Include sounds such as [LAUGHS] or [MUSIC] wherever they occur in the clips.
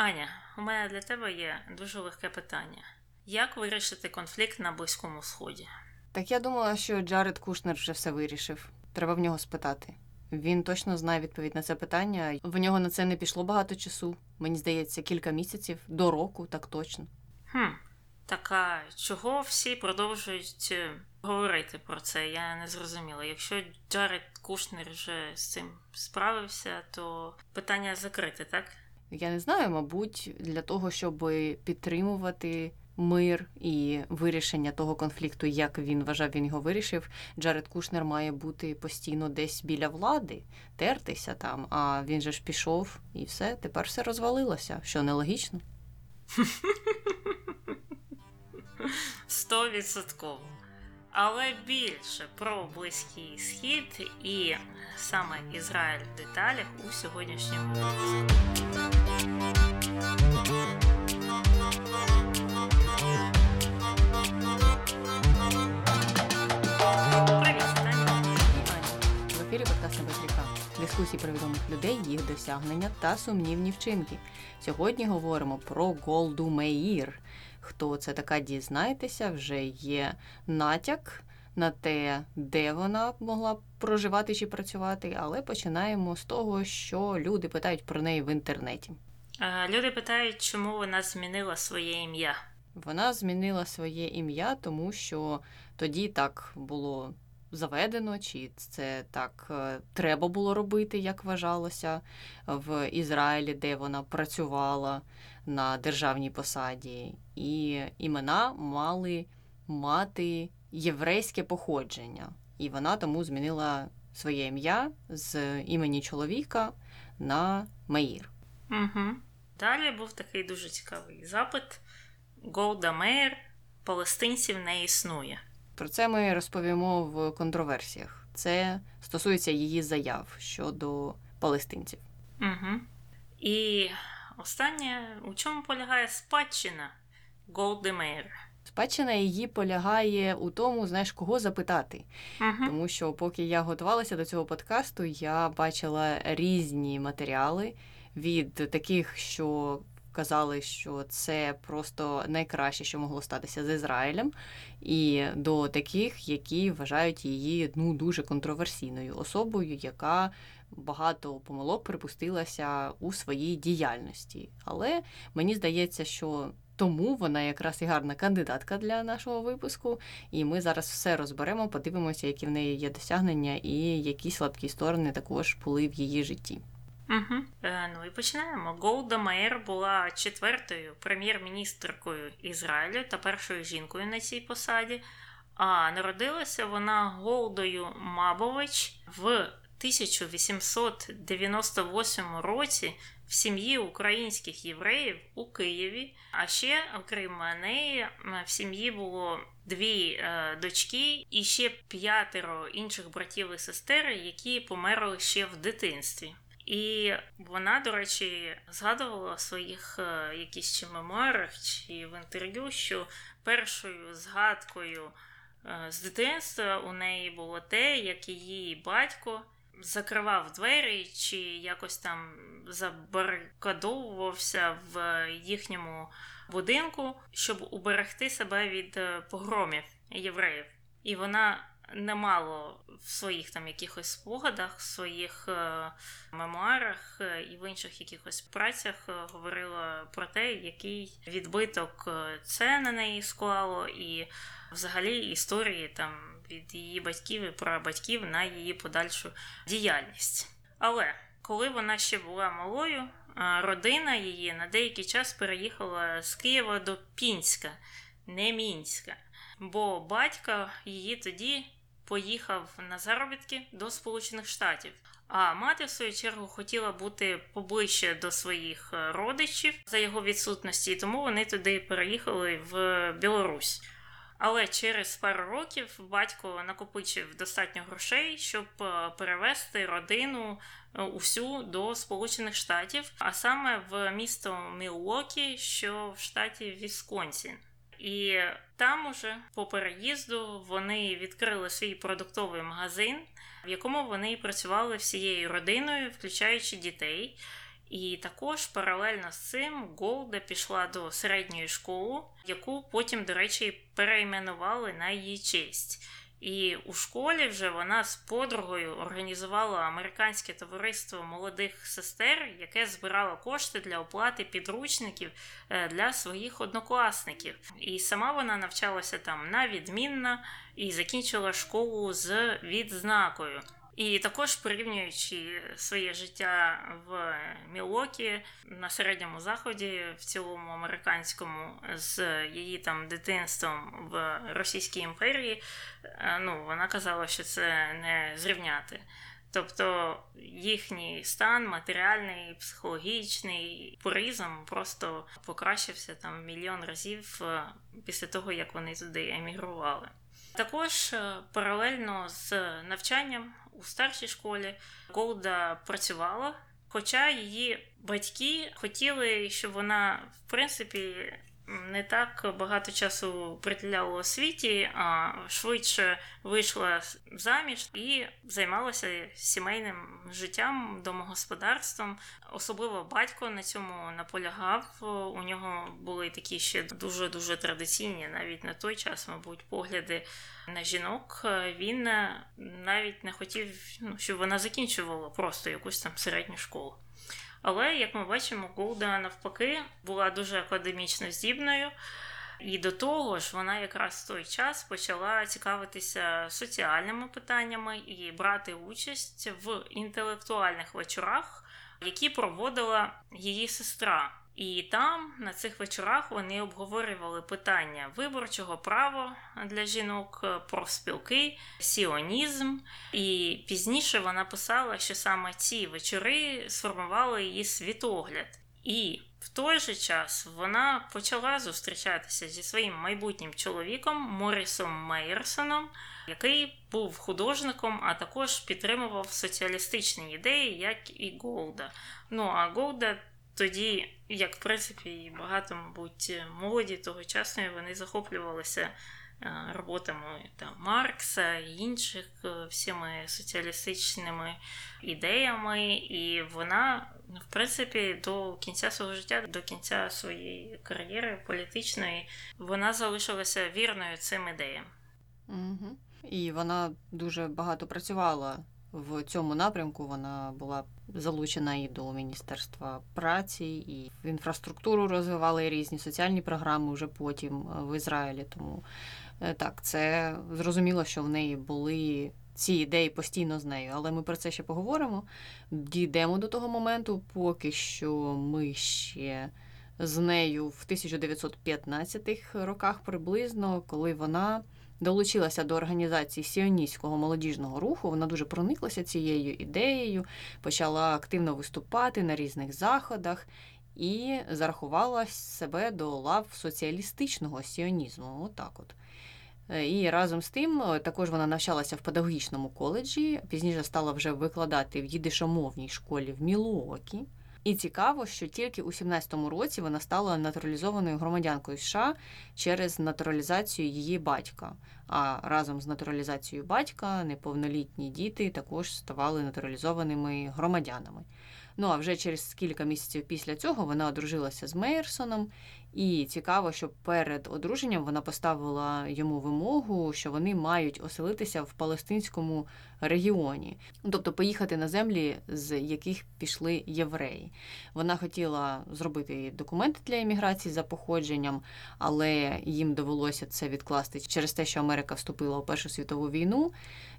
Аня, у мене для тебе є дуже легке питання: як вирішити конфлікт на Близькому Сході? Так я думала, що Джаред Кушнер вже все вирішив. Треба в нього спитати. Він точно знає відповідь на це питання. В нього на це не пішло багато часу. Мені здається, кілька місяців до року, так точно. Хм, так а чого всі продовжують е, говорити про це? Я не зрозуміла. Якщо Джаред Кушнер вже з цим справився, то питання закрите, так? Я не знаю, мабуть, для того, щоб підтримувати мир і вирішення того конфлікту, як він вважав, він його вирішив. Джаред Кушнер має бути постійно десь біля влади, тертися там. А він же ж пішов і все, тепер все розвалилося, що нелогічно. Стовідсотково. Але більше про близький схід і саме Ізраїль в деталях у сьогоднішньому Дискусії про відомих людей, їх досягнення та сумнівні вчинки. Сьогодні говоримо про Голду Меїр. Хто це така, дізнайтеся, вже є натяк на те, де вона могла проживати чи працювати, але починаємо з того, що люди питають про неї в інтернеті. Люди питають, чому вона змінила своє ім'я. Вона змінила своє ім'я, тому що тоді так було заведено, чи це так е, треба було робити, як вважалося в Ізраїлі, де вона працювала на державній посаді. І імена мали мати єврейське походження. І вона тому змінила своє ім'я з імені чоловіка на Меїр. Угу. Далі був такий дуже цікавий запит. Голда Меєр палестинців не існує. Про це ми розповімо в контроверсіях. Це стосується її заяв щодо палестинців. Угу. І останнє, у чому полягає спадщина Голди Меєр? Спадщина її полягає у тому, знаєш, кого запитати. Угу. Тому що, поки я готувалася до цього подкасту, я бачила різні матеріали від таких, що казали, що це просто найкраще, що могло статися з Ізраїлем, і до таких, які вважають її ну дуже контроверсійною особою, яка багато помилок припустилася у своїй діяльності. Але мені здається, що тому вона якраз і гарна кандидатка для нашого випуску. І ми зараз все розберемо, подивимося, які в неї є досягнення, і які слабкі сторони також були в її житті. Угу. Е, ну і починаємо. Голда Меєр була четвертою прем'єр-міністркою Ізраїлю та першою жінкою на цій посаді. А народилася вона Голдою Мабович в 1898 році в сім'ї українських євреїв у Києві. А ще, окрім неї, в сім'ї було дві е, дочки і ще п'ятеро інших братів і сестер, які померли ще в дитинстві. І вона, до речі, згадувала в своїх е, якісь чи мемуарах чи в інтерв'ю, що першою згадкою е, з дитинства у неї було те, як її батько закривав двері чи якось там забарикадовувався в їхньому будинку, щоб уберегти себе від е, погромів євреїв. І вона немало в своїх там якихось спогадах, в своїх е, мемуарах е, і в інших якихось працях е, говорила про те, який відбиток це на неї склало, і взагалі історії там від її батьків і прабатьків на її подальшу діяльність. Але коли вона ще була малою, родина її на деякий час переїхала з Києва до Пінська, не Мінська, бо батько її тоді поїхав на заробітки до Сполучених Штатів. А мати, в свою чергу, хотіла бути поближче до своїх е, родичів за його відсутності, тому вони туди переїхали в Білорусь. Але через пару років батько накопичив достатньо грошей, щоб е, перевести родину е, усю до Сполучених Штатів, а саме в місто Мілуокі, що в штаті Вісконсін. І там уже по переїзду вони відкрили свій продуктовий магазин, в якому вони працювали всією родиною, включаючи дітей. І також паралельно з цим Голда пішла до середньої школи, яку потім, до речі, перейменували на її честь. І у школі вже вона з подругою організувала американське товариство молодих сестер, яке збирало кошти для оплати підручників е, для своїх однокласників. І сама вона навчалася там на відмінна і закінчила школу з відзнакою. І також порівнюючи своє життя в Мілокі на середньому заході, в цілому американському, з її там дитинством в Російській імперії, е, ну вона казала, що це не зрівняти. Тобто їхній стан матеріальний, психологічний пуризм просто покращився там мільйон разів е, після того, як вони туди емігрували. Також е, паралельно з навчанням у старшій школі. Голда працювала, хоча її батьки хотіли, щоб вона, в принципі, не так багато часу приділяла освіті, а швидше вийшла заміж і займалася сімейним життям, домогосподарством. Особливо батько на цьому наполягав. У нього були такі ще дуже дуже традиційні, навіть на той час, мабуть, погляди на жінок. Він навіть не хотів, ну, щоб вона закінчувала просто якусь там середню школу. Але, як ми бачимо, Голда навпаки була дуже академічно здібною. І до того ж, вона якраз в той час почала цікавитися соціальними питаннями і брати участь в інтелектуальних вечорах, які проводила її сестра. І там на цих вечорах вони обговорювали питання виборчого права для жінок, профспілки, сіонізм. І пізніше вона писала, що саме ці вечори сформували її світогляд. І в той же час вона почала зустрічатися зі своїм майбутнім чоловіком Морісом Мейерсоном, який був художником, а також підтримував соціалістичні ідеї, як і Голда. Ну а Голда тоді, як в принципі, і багато, мабуть, молоді тогочасної вони захоплювалися е, роботами там, Маркса і інших е, всіми соціалістичними ідеями, і вона, в принципі, до кінця свого життя, до кінця своєї кар'єри політичної, вона залишилася вірною цим ідеям. Угу. І вона дуже багато працювала в цьому напрямку вона була залучена і до Міністерства праці, і в інфраструктуру розвивали різні соціальні програми вже потім е, в Ізраїлі. Тому е, так, це зрозуміло, що в неї були ці ідеї постійно з нею, але ми про це ще поговоримо. Дійдемо до того моменту, поки що ми ще. З нею в 1915-х роках приблизно, коли вона долучилася до організації сіоністського молодіжного руху. Вона дуже прониклася цією ідеєю, почала активно виступати на різних заходах і зарахувала себе до лав соціалістичного сіонізму. Отак от. Е, і разом з тим е, також вона навчалася в педагогічному коледжі, пізніше стала вже викладати в їдишомовній школі в Мілуокі. І цікаво, що тільки у 17-му році вона стала натуралізованою громадянкою США через натуралізацію її батька. А разом з натуралізацією батька неповнолітні діти також ставали натуралізованими громадянами. Ну а вже через кілька місяців після цього вона одружилася з Мейерсоном, і цікаво, що перед одруженням вона поставила йому вимогу, що вони мають оселитися в палестинському регіоні, тобто поїхати на землі, з яких пішли євреї. Вона хотіла зробити документи для імміграції за походженням, але їм довелося це відкласти через те, що Америка вступила у Першу світову війну,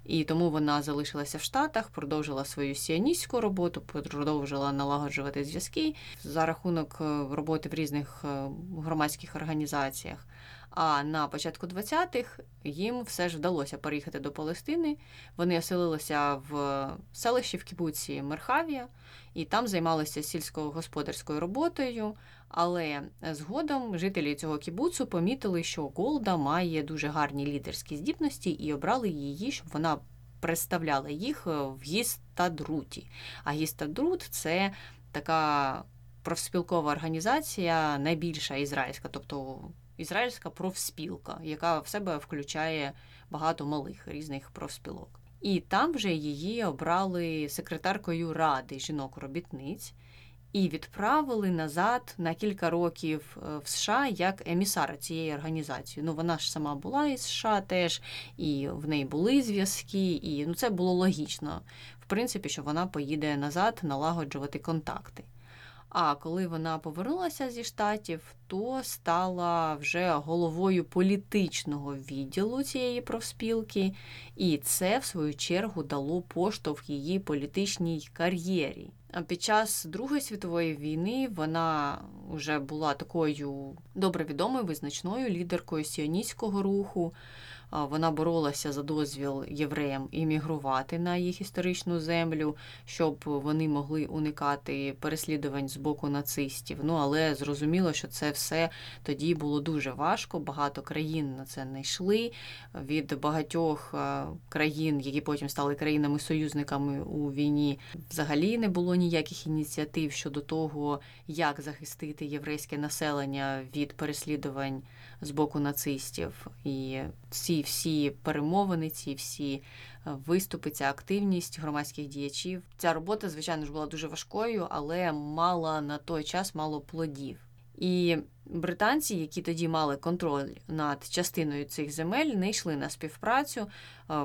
і тому вона залишилася в Штатах, продовжила свою сіоністську роботу, продовжила налагоджувати зв'язки за рахунок е, роботи в різних е, громадських організаціях. А на початку 20-х їм все ж вдалося переїхати до Палестини. Вони оселилися в селищі в Кібуці Мерхавія і там займалися сільськогосподарською роботою. Але згодом жителі цього кібуцу помітили, що Голда має дуже гарні лідерські здібності і обрали її, щоб вона представляла їх в Гістадруті. А Гістадрут це така профспілкова організація, найбільша ізраїльська, тобто ізраїльська профспілка, яка в себе включає багато малих різних профспілок. І там вже її обрали секретаркою ради жінок-робітниць. І відправили назад на кілька років е, в США як емісара цієї організації. Ну вона ж сама була із США теж, і в неї були зв'язки, і ну це було логічно, в принципі, що вона поїде назад налагоджувати контакти. А коли вона повернулася зі штатів, то стала вже головою політичного відділу цієї профспілки, і це, в свою чергу, дало поштовх її політичній кар'єрі. Під час Другої світової війни вона вже була такою добре відомою визначною лідеркою сіоністського руху. Вона боролася за дозвіл євреям іммігрувати на їх історичну землю, щоб вони могли уникати переслідувань з боку нацистів. Ну але зрозуміло, що це все тоді було дуже важко. Багато країн на це не йшли. Від багатьох країн, які потім стали країнами-союзниками у війні, взагалі не було ніяких ініціатив щодо того, як захистити єврейське населення від переслідувань з боку нацистів. І ці всі перемовини, ці всі е, виступи, ця активність громадських діячів. Ця робота, звичайно ж, була дуже важкою, але мала на той час мало плодів. І британці, які тоді мали контроль над частиною цих земель, не йшли на співпрацю. Е,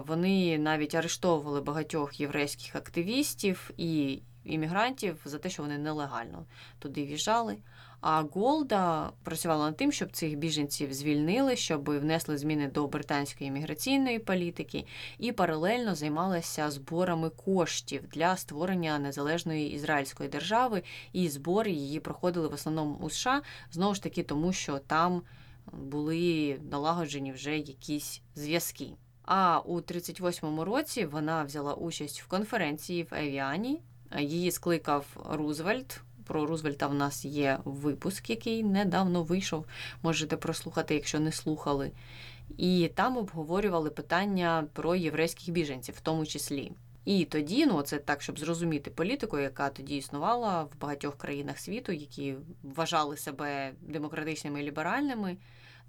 вони навіть арештовували багатьох єврейських активістів і іммігрантів за те, що вони нелегально туди в'їжджали. А Голда працювала над тим, щоб цих біженців звільнили, щоб внесли зміни до британської імміграційної політики, і паралельно займалася зборами коштів для створення незалежної ізраїльської держави, і збори її проходили в основному у США знову ж таки, тому що там були налагоджені вже якісь зв'язки. А у 38-му році вона взяла участь в конференції в Евіані. Її скликав Рузвельт. Про Рузвельта в нас є випуск, який недавно вийшов. Можете прослухати, якщо не слухали. І там обговорювали питання про єврейських біженців, в тому числі. І тоді, ну це так, щоб зрозуміти політику, яка тоді існувала в багатьох країнах світу, які вважали себе демократичними і ліберальними,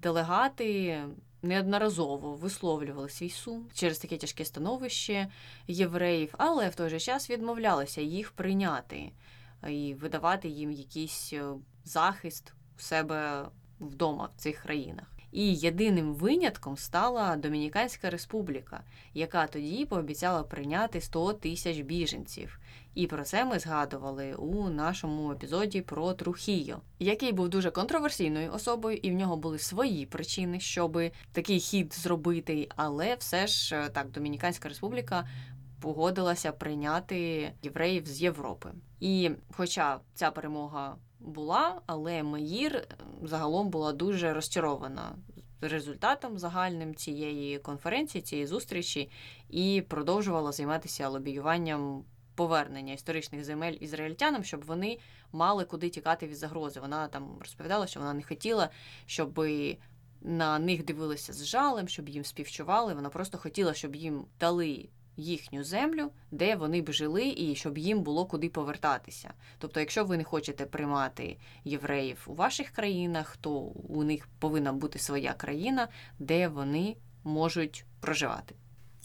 делегати неодноразово висловлювали свій сум через таке тяжке становище євреїв, але в той же час відмовлялися їх прийняти і видавати їм якийсь е, захист у себе вдома в цих країнах. І єдиним винятком стала Домініканська Республіка, яка тоді пообіцяла прийняти 100 тисяч біженців. І про це ми згадували у нашому епізоді про Трухійо, який був дуже контроверсійною особою, і в нього були свої причини, щоб такий хід зробити. Але все ж е, так, Домініканська Республіка погодилася прийняти євреїв з Європи. І, хоча ця перемога була, але Меїр е, загалом була дуже розчарована результатом загальним цієї конференції, цієї зустрічі, і продовжувала займатися лобіюванням повернення історичних земель ізраїльтянам, щоб вони мали куди тікати від загрози. Вона там розповідала, що вона не хотіла, щоб на них дивилися з жалем, щоб їм співчували. Вона просто хотіла, щоб їм дали їхню землю, де вони б жили, і щоб їм було куди повертатися. Тобто, якщо ви не хочете приймати євреїв у ваших країнах, то у них повинна бути своя країна, де вони можуть проживати.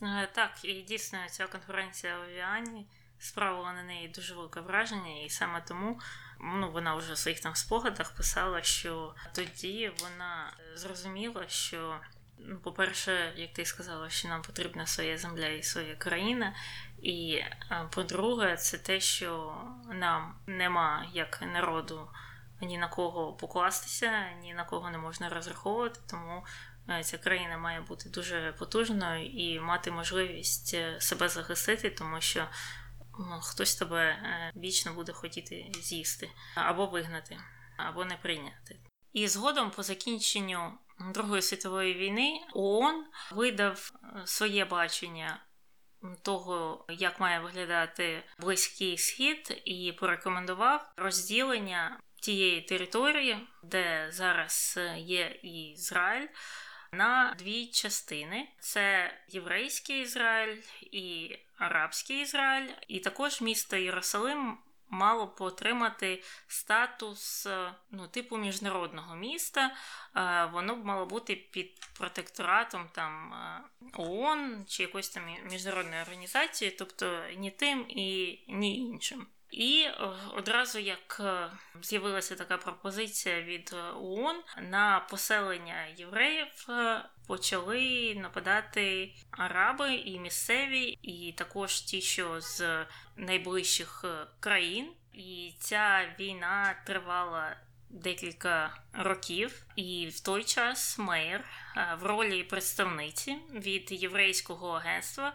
Е, так, і дійсно ця конференція у Віані справила на неї дуже велике враження, і саме тому ну, вона вже в своїх там спогадах писала, що тоді вона зрозуміла, що по-перше, як ти сказала, що нам потрібна своя земля і своя країна. І по-друге, це те, що нам нема як народу ні на кого покластися, ні на кого не можна розраховувати, тому е, ця країна має бути дуже потужною і мати можливість е, себе захистити, тому що ну, хтось тебе е, вічно буде хотіти з'їсти або вигнати, або не прийняти. І згодом по закінченню Другої світової війни ООН видав е, своє бачення того, як має виглядати близький схід, і порекомендував розділення тієї території, де зараз е, є Ізраїль, на дві частини: це єврейський Ізраїль і арабський Ізраїль, і також місто Єрусалим мало б отримати статус е, ну, типу міжнародного міста. Е, воно б мало бути під протекторатом там е, ООН чи якоїсь там міжнародної організації, тобто ні тим і ні іншим. І е, одразу як е, з'явилася така пропозиція від ООН на поселення євреїв почали нападати араби і місцеві, і також ті, що з найближчих країн. І ця війна тривала декілька років, і в той час Мейер в ролі представниці від єврейського агентства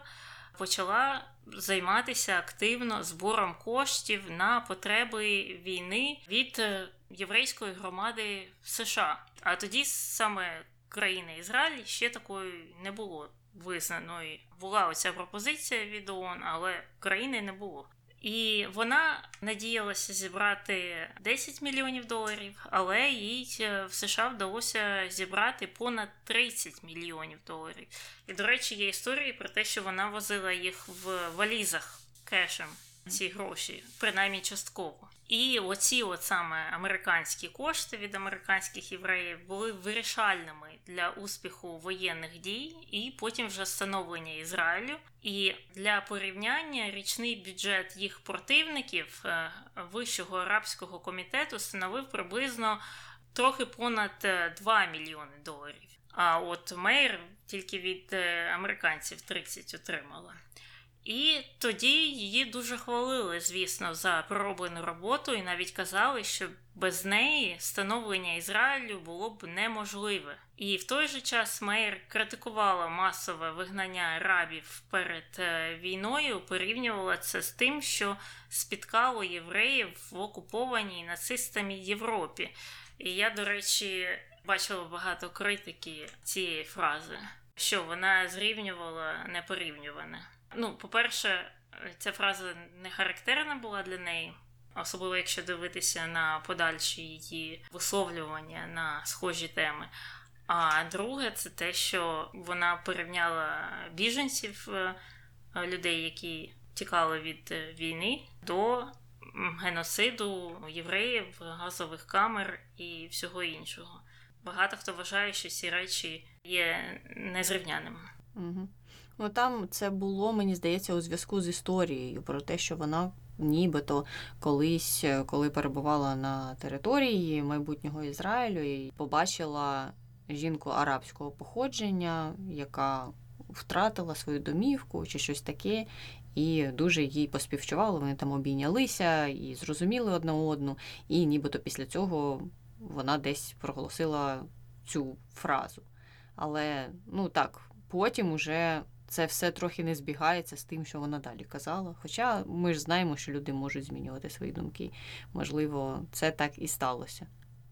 почала займатися активно збором коштів на потреби війни від е, єврейської громади в США. А тоді саме країни Ізраїль ще такої не було визнаної. Була оця пропозиція від ООН, але країни не було. І вона надіялася зібрати 10 мільйонів доларів, але їй е, в США вдалося зібрати понад 30 мільйонів доларів. І, до речі, є історії про те, що вона возила їх в валізах кешем, ці гроші, принаймні частково. І оці от саме американські кошти від американських євреїв були вирішальними для успіху воєнних дій і потім вже становлення Ізраїлю. І для порівняння річний бюджет їх противників е, Вищого арабського комітету становив приблизно трохи понад 2 е, мільйони доларів. А от Мейр тільки від е, американців 30 отримала. І тоді її дуже хвалили, звісно, за пророблену роботу, і навіть казали, що без неї становлення Ізраїлю було б неможливе. І в той же час Мейер критикувала масове вигнання рабів перед е, війною, порівнювала це з тим, що спіткало євреїв в окупованій нацистами Європі. І я, до речі, бачила багато критики цієї фрази, що вона зрівнювала непорівнюване. Ну, по-перше, ця фраза не характерна була для неї, особливо якщо дивитися на подальші її висловлювання на схожі теми. А друге, це те, що вона порівняла біженців, е, людей, які тікали від е, війни, до геноциду євреїв, газових камер і всього іншого. Багато хто вважає, що ці речі є незрівняними. Угу. Ну там це було, мені здається, у зв'язку з історією про те, що вона нібито колись, е, коли перебувала на території майбутнього Ізраїлю, і побачила жінку арабського походження, яка втратила свою домівку чи щось таке. І дуже їй поспівчували, вони там обійнялися і зрозуміли одна одну. І нібито після цього вона десь проголосила цю фразу. Але ну так, потім уже це все трохи не збігається з тим, що вона далі казала. Хоча ми ж знаємо, що люди можуть змінювати свої думки. Можливо, це так і сталося.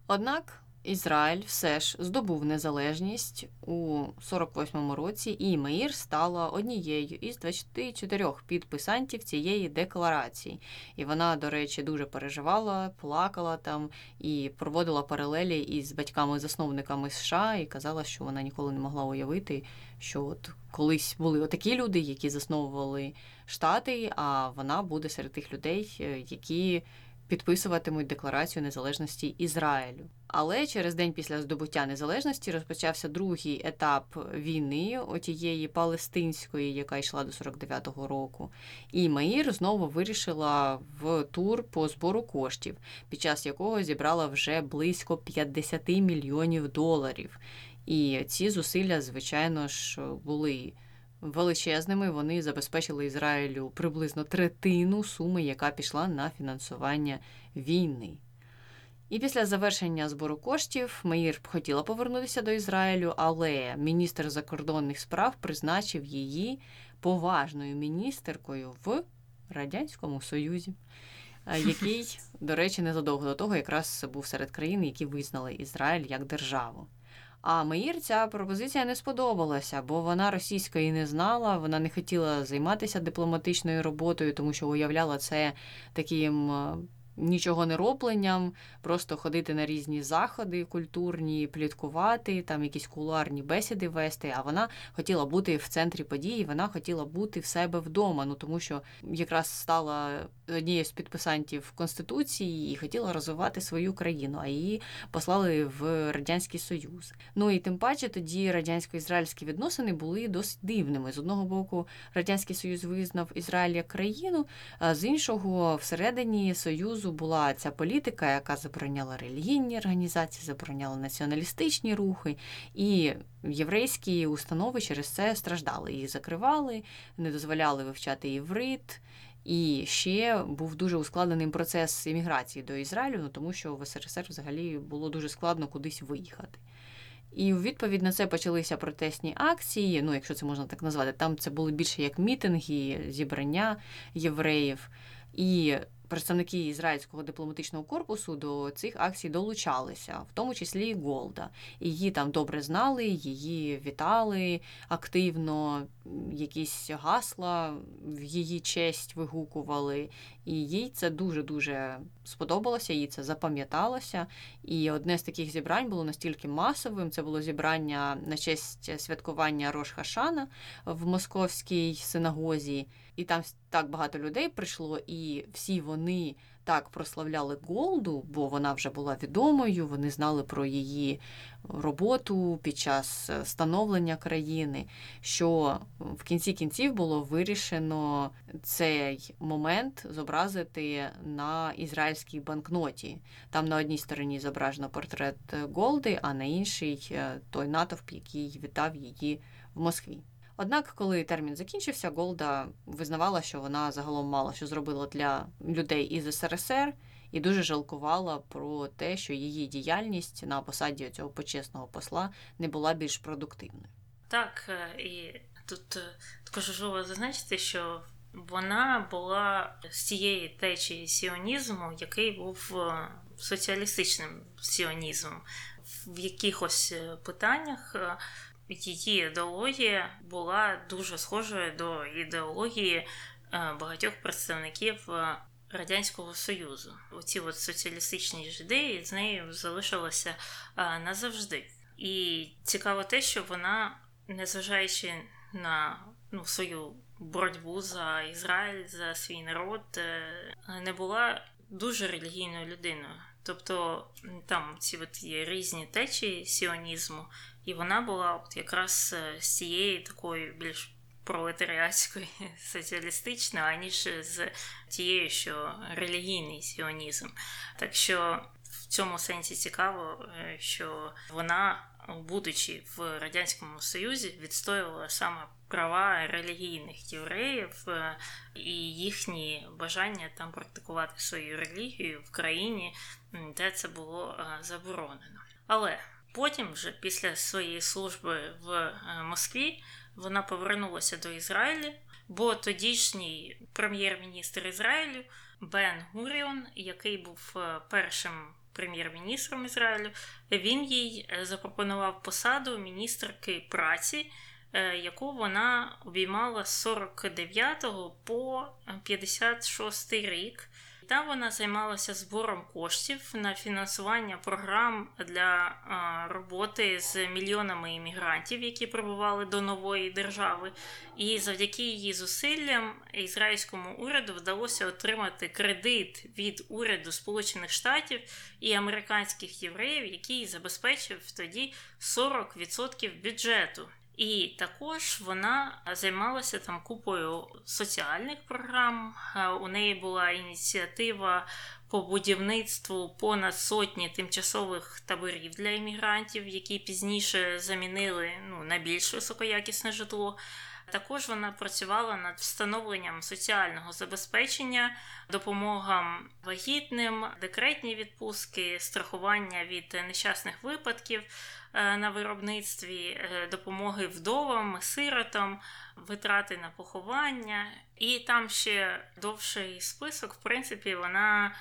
Однак Ізраїль все ж здобув незалежність у 48-му році, і Меїр стала однією із 24 підписантів цієї декларації. І вона, до речі, дуже переживала, плакала там і проводила паралелі із батьками-засновниками США і казала, що вона ніколи не могла уявити, що от колись були отакі люди, які засновували штати, а вона буде серед тих людей, е, які підписуватимуть декларацію незалежності Ізраїлю. Але через день після здобуття незалежності розпочався другий етап війни, отієї палестинської, яка йшла до 49-го року. І Маїр знову вирішила в тур по збору коштів, під час якого зібрала вже близько 50 мільйонів доларів. І ці зусилля, звичайно ж, були величезними. Вони забезпечили Ізраїлю приблизно третину суми, яка пішла на фінансування війни. І після завершення збору коштів Меїр хотіла повернутися до Ізраїлю, але міністр закордонних справ призначив її поважною міністеркою в Радянському Союзі, який, [LAUGHS] до речі, незадовго до того якраз був серед країн, які визнали Ізраїль як державу. А Маїр ця пропозиція не сподобалася, бо вона російської не знала, вона не хотіла займатися дипломатичною роботою, тому що уявляла це таким нічого не робленням, просто ходити на різні заходи культурні, пліткувати, там якісь кулуарні бесіди вести. А вона хотіла бути в центрі події, вона хотіла бути в себе вдома. Ну тому що якраз стала однією з підписантів конституції і хотіла розвивати свою країну, а її послали в радянський союз. Ну і тим паче тоді радянсько-ізраїльські відносини були досить дивними. З одного боку, радянський союз визнав Ізраїль як країну, а з іншого, всередині союзу була ця політика, яка забороняла релігійні організації, забороняла націоналістичні рухи, і єврейські установи через це страждали. Їх закривали, не дозволяли вивчати єврит. І ще був дуже ускладнений процес імміграції до Ізраїлю, ну тому що в СРСР взагалі було дуже складно кудись виїхати. І у відповідь на це почалися протестні акції, ну, якщо це можна так назвати, там це були більше як мітинги, зібрання євреїв. І представники ізраїльського дипломатичного корпусу до цих акцій долучалися, в тому числі і Голда. Її там добре знали, її вітали активно, якісь гасла в її честь вигукували. І їй це дуже-дуже сподобалося, їй це запам'яталося. І одне з таких зібрань було настільки масовим. Це було зібрання на честь святкування Рош Хашана в московській синагозі. І там так багато людей прийшло, і всі вони так прославляли Голду, бо вона вже була відомою. Вони знали про її роботу під час становлення країни. Що в кінці кінців було вирішено цей момент зобразити на ізраїльській банкноті. Там на одній стороні зображено портрет Голди, а на іншій той натовп, який вітав її в Москві. Однак, коли термін закінчився, Голда визнавала, що вона загалом мало що зробила для людей із СРСР, і дуже жалкувала про те, що її діяльність на посаді цього почесного посла не була більш продуктивною. Так, е, і тут е, також важливо зазначити, що вона була з цієї течії сіонізму, який був е, соціалістичним сіонізмом. В якихось питаннях її ідеологія була дуже схожою до ідеології е, багатьох представників е, Радянського Союзу. Оці от соціалістичні ідеї з нею залишилися е, назавжди. І цікаво те, що вона, незважаючи на ну, свою боротьбу за Ізраїль, за свій народ, не була дуже релігійною людиною. Тобто там ці от є різні течії сіонізму, і вона була от якраз е, з цієї такої більш пролетаріатської [LAUGHS] соціалістичної, аніж з тією, що релігійний сіонізм. Так що в цьому сенсі цікаво, е, що вона, будучи в Радянському Союзі, відстоювала саме права релігійних євреїв е, і їхні бажання там практикувати свою релігію в країні, де це було заборонено. Але Потім, вже після своєї служби в е, Москві, вона повернулася до Ізраїлю, бо тодішній прем'єр-міністр Ізраїлю Бен Гуріон, який був е, першим прем'єр-міністром Ізраїлю, він їй е, запропонував посаду міністрки праці. Яку вона обіймала з 49 по 56 рік, там вона займалася збором коштів на фінансування програм для роботи з мільйонами іммігрантів, які прибували до нової держави. І завдяки її зусиллям ізраїльському уряду вдалося отримати кредит від уряду Сполучених Штатів і американських євреїв, який забезпечив тоді 40% бюджету. І також вона займалася там купою соціальних програм. Е, у неї була ініціатива по будівництву понад сотні тимчасових таборів для іммігрантів, які пізніше замінили ну, на більш високоякісне житло. Також вона працювала над встановленням соціального забезпечення, допомогам вагітним, декретні відпустки, страхування від нещасних випадків. Е, на виробництві е, допомоги вдовам, сиротам, витрати на поховання. І там ще довший список, в принципі, вона.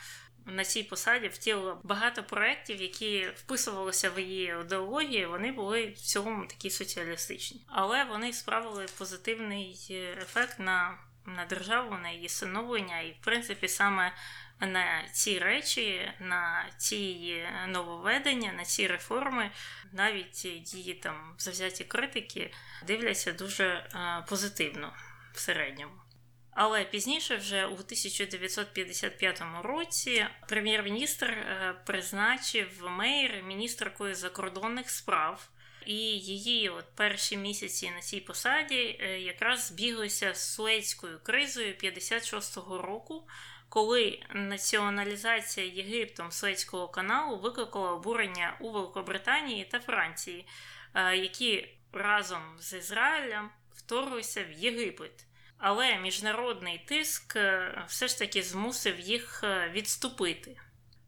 На цій посаді втілила багато проєктів, які вписувалися в її ідеології, вони були в цілому такі соціалістичні. Але вони справили позитивний ефект на на державу, на її становлення, і, в принципі, саме на ці речі, на ці нововведення, на ці реформи, навіть її там завзяті критики дивляться дуже позитивно в середньому. Але пізніше, вже у 1955 році, прем'єр-міністр е, призначив Мейер міністркою закордонних справ, і її от перші місяці на цій посаді е, якраз збіглися з Суецькою кризою 56-го року, коли націоналізація Єгиптом Суецького каналу викликала обурення у Великобританії та Франції, е, які разом з Ізраїлем вторглися в Єгипет. Але міжнародний тиск е, все ж таки змусив їх е, відступити.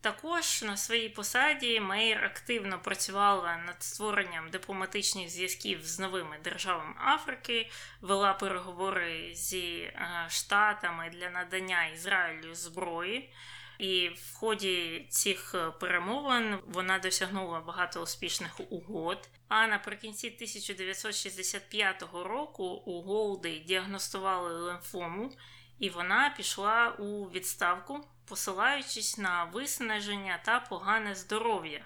Також на своїй посаді Мейер активно працювала над створенням дипломатичних зв'язків з новими державами Африки, вела переговори зі е, штатами для надання Ізраїлю зброї. І в ході цих е, перемовин вона досягнула багато успішних угод. А наприкінці 1965 року у Голди діагностували лимфому, і вона пішла у відставку, посилаючись на виснаження та погане здоров'я.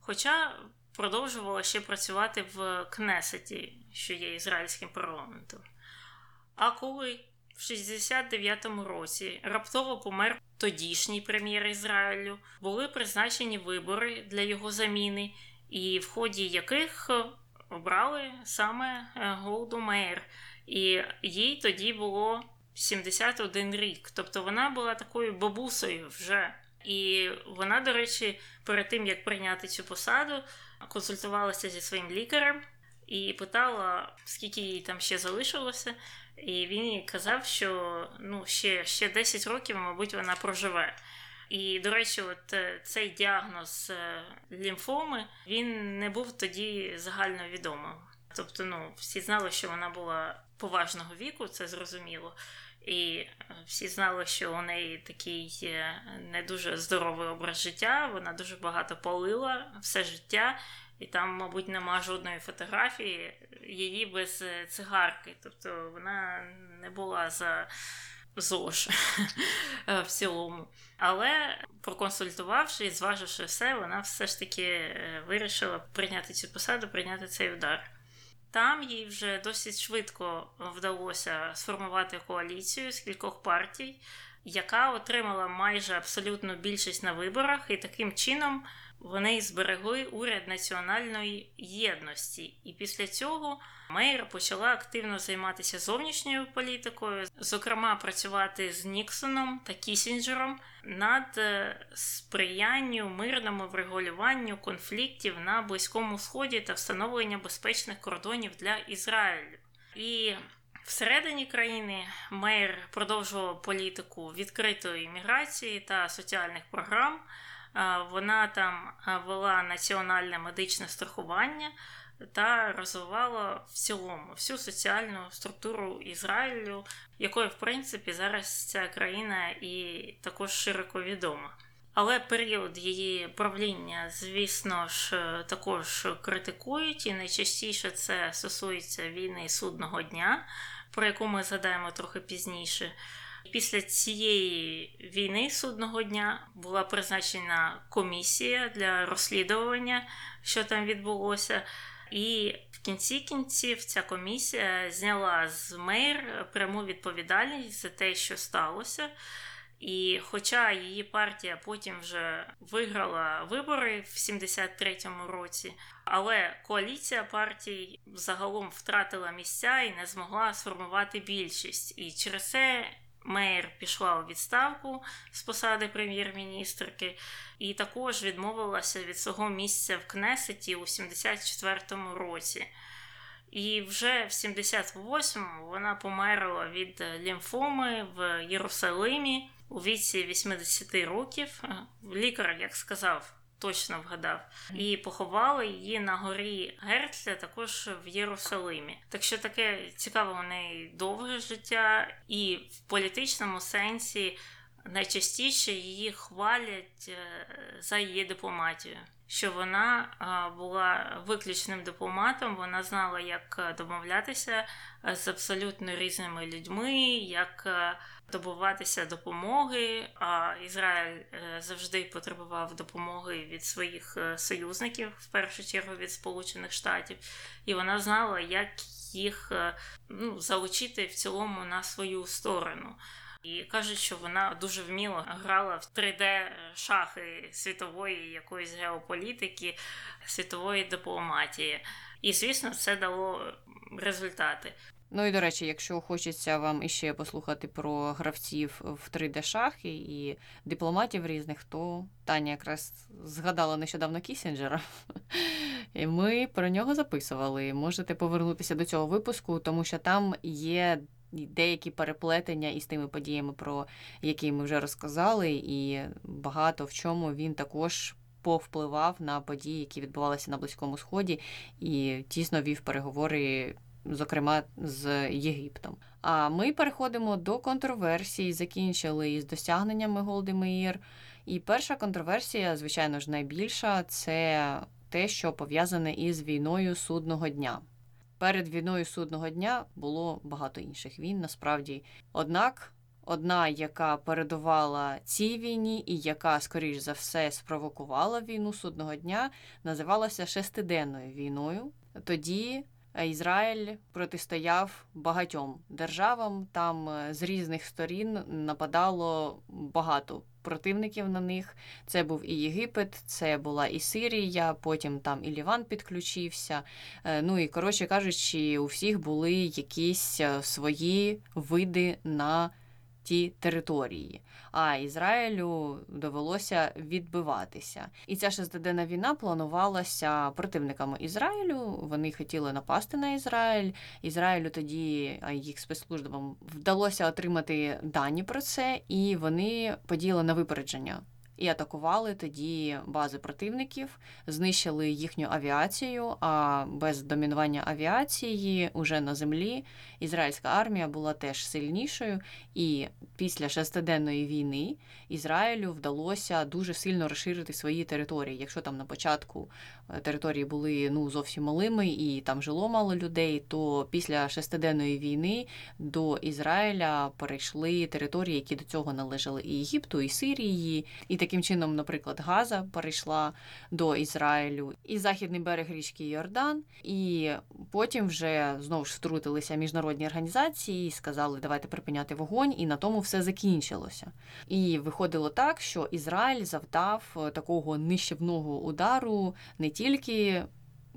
Хоча продовжувала ще працювати в Кнесеті, що є ізраїльським парламентом. А коли в 69-му році раптово помер тодішній прем'єр Ізраїлю, були призначені вибори для його заміни, і в ході яких обрали саме е, Голду Мейер. І їй тоді було 71 рік. Тобто вона була такою бабусею вже. І вона, до речі, перед тим як прийняти цю посаду, консультувалася зі своїм лікарем і питала, скільки їй там ще залишилося. І він їй казав, що ну, ще ще 10 років, мабуть, вона проживе. І, до речі, от е, цей діагноз е, лімфоми він не був тоді загально відомим. Тобто, ну, всі знали, що вона була поважного віку, це зрозуміло. І е, всі знали, що у неї такий не дуже здоровий образ життя. Вона дуже багато палила все життя, і там, мабуть, нема жодної фотографії її без е, цигарки. Тобто вона не була за ЗОЖ [LAUGHS] в цілому. Але проконсультувавши і зваживши все, вона все ж таки е, вирішила прийняти цю посаду, прийняти цей удар. Там їй вже досить швидко вдалося сформувати коаліцію з кількох партій, яка отримала майже абсолютну більшість на виборах, і таким чином вони зберегли уряд національної єдності, і після цього Мейер почала активно займатися зовнішньою політикою, зокрема працювати з Ніксоном та Кісінджером над е, сприянню мирному врегулюванню конфліктів на Близькому Сході та встановлення безпечних кордонів для Ізраїлю. І Всередині країни Мейер продовжував політику відкритої міграції та соціальних програм. Вона там вела національне медичне страхування та розвивала в цілому всю соціальну структуру Ізраїлю, якою, в принципі, зараз ця країна і також широко відома. Але період її правління, звісно ж, також критикують, і найчастіше це стосується війни судного дня, про яку ми згадаємо трохи пізніше. Після цієї війни судного дня була призначена комісія для розслідування, що там відбулося. І в кінці кінців ця комісія зняла з мейр пряму відповідальність за те, що сталося. І хоча її партія потім вже виграла вибори в 73-му році, але коаліція партій загалом втратила місця і не змогла сформувати більшість. І через це Мейер пішла у відставку з посади прем'єр-міністрки і також відмовилася від свого місця в Кнесеті у 74-му році. І вже в 78-му вона померла від лімфоми в Єрусалимі у віці 80 років. Лікар, як сказав, точно вгадав, і поховали її на горі Герцля, також в Єрусалимі. Так що таке цікаве у неї довге життя, і в політичному сенсі найчастіше її хвалять е, за її дипломатію. що вона була виключним дипломатом, вона знала, як домовлятися з абсолютно різними людьми, як добуватися допомоги. А Ізраїль е, завжди потребував допомоги від своїх е, союзників, в першу чергу від Сполучених Штатів, і вона знала, як їх е, ну, залучити в цілому на свою сторону. І кажуть, що вона дуже вміло грала в 3D-шахи світової якоїсь геополітики, світової дипломатії. І, звісно, це дало результати. Ну і до речі, якщо хочеться вам іще послухати про гравців в 3D-шахи і дипломатів різних, то Таня якраз згадала нещодавно Кісінджера. І Ми про нього записували. Можете повернутися до цього випуску, тому що там є. Деякі переплетення із тими подіями, про які ми вже розказали, і багато в чому він також повпливав на події, які відбувалися на Близькому Сході, і тісно вів переговори зокрема з Єгиптом. А ми переходимо до контроверсій, закінчили із досягненнями Голди Меїр. І перша контроверсія, звичайно ж, найбільша це те, що пов'язане із війною судного дня. Перед війною судного дня було багато інших війн, насправді. Однак, одна, яка передувала цій війні, і яка, скоріш за все, спровокувала війну судного дня, називалася шестиденною війною. Тоді Ізраїль протистояв багатьом державам. Там е, з різних сторін нападало багато противників на них. Це був і Єгипет, це була і Сирія, потім там і Ліван підключився. Е, ну і коротше кажучи, у всіх були якісь е, свої види на ті території а Ізраїлю довелося відбиватися. І ця шестиденна війна планувалася противниками Ізраїлю. Вони хотіли напасти на Ізраїль. Ізраїлю тоді їх спецслужбам вдалося отримати дані про це, і вони подіяли на випередження і атакували тоді бази противників, знищили їхню авіацію. А без домінування авіації уже на землі ізраїльська армія була теж сильнішою. І після шестиденної війни Ізраїлю вдалося дуже сильно розширити свої території. Якщо там на початку е, території були ну зовсім малими і там жило мало людей, то після шестиденної війни до Ізраїля перейшли території, які до цього належали і Єгипту, і Сирії, і таким чином, наприклад, Газа перейшла до Ізраїлю і західний берег річки Йордан, і потім вже знову ж втрутилися міжнародні організації і сказали, давайте припиняти вогонь, і на тому все закінчилося. І виходило так, що Ізраїль завдав е, такого нищівного удару не тільки.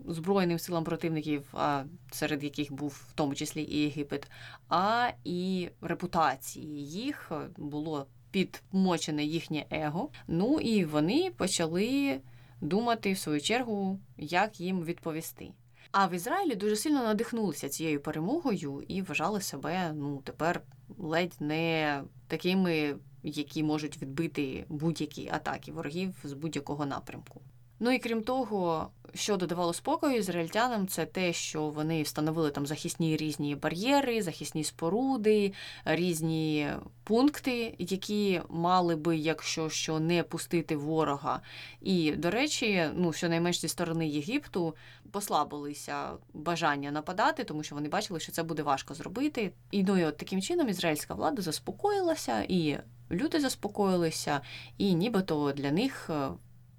Збройним силам противників, а серед яких був в тому числі і Єгипет, а і репутації їх було підмочене їхнє его. Ну і вони почали думати в свою чергу, як їм відповісти. А в Ізраїлі дуже сильно надихнулися цією перемогою і вважали себе ну тепер ледь не такими, які можуть відбити будь-які атаки ворогів з будь-якого напрямку. Ну і крім того, що додавало спокою ізраїльтянам, це те, що вони встановили там захисні різні бар'єри, захисні споруди, різні пункти, які мали би, якщо що, не пустити ворога. І, до речі, ну щонайменш зі сторони Єгипту послабилися бажання нападати, тому що вони бачили, що це буде важко зробити. І ну і от таким чином ізраїльська влада заспокоїлася, і люди заспокоїлися, і нібито для них.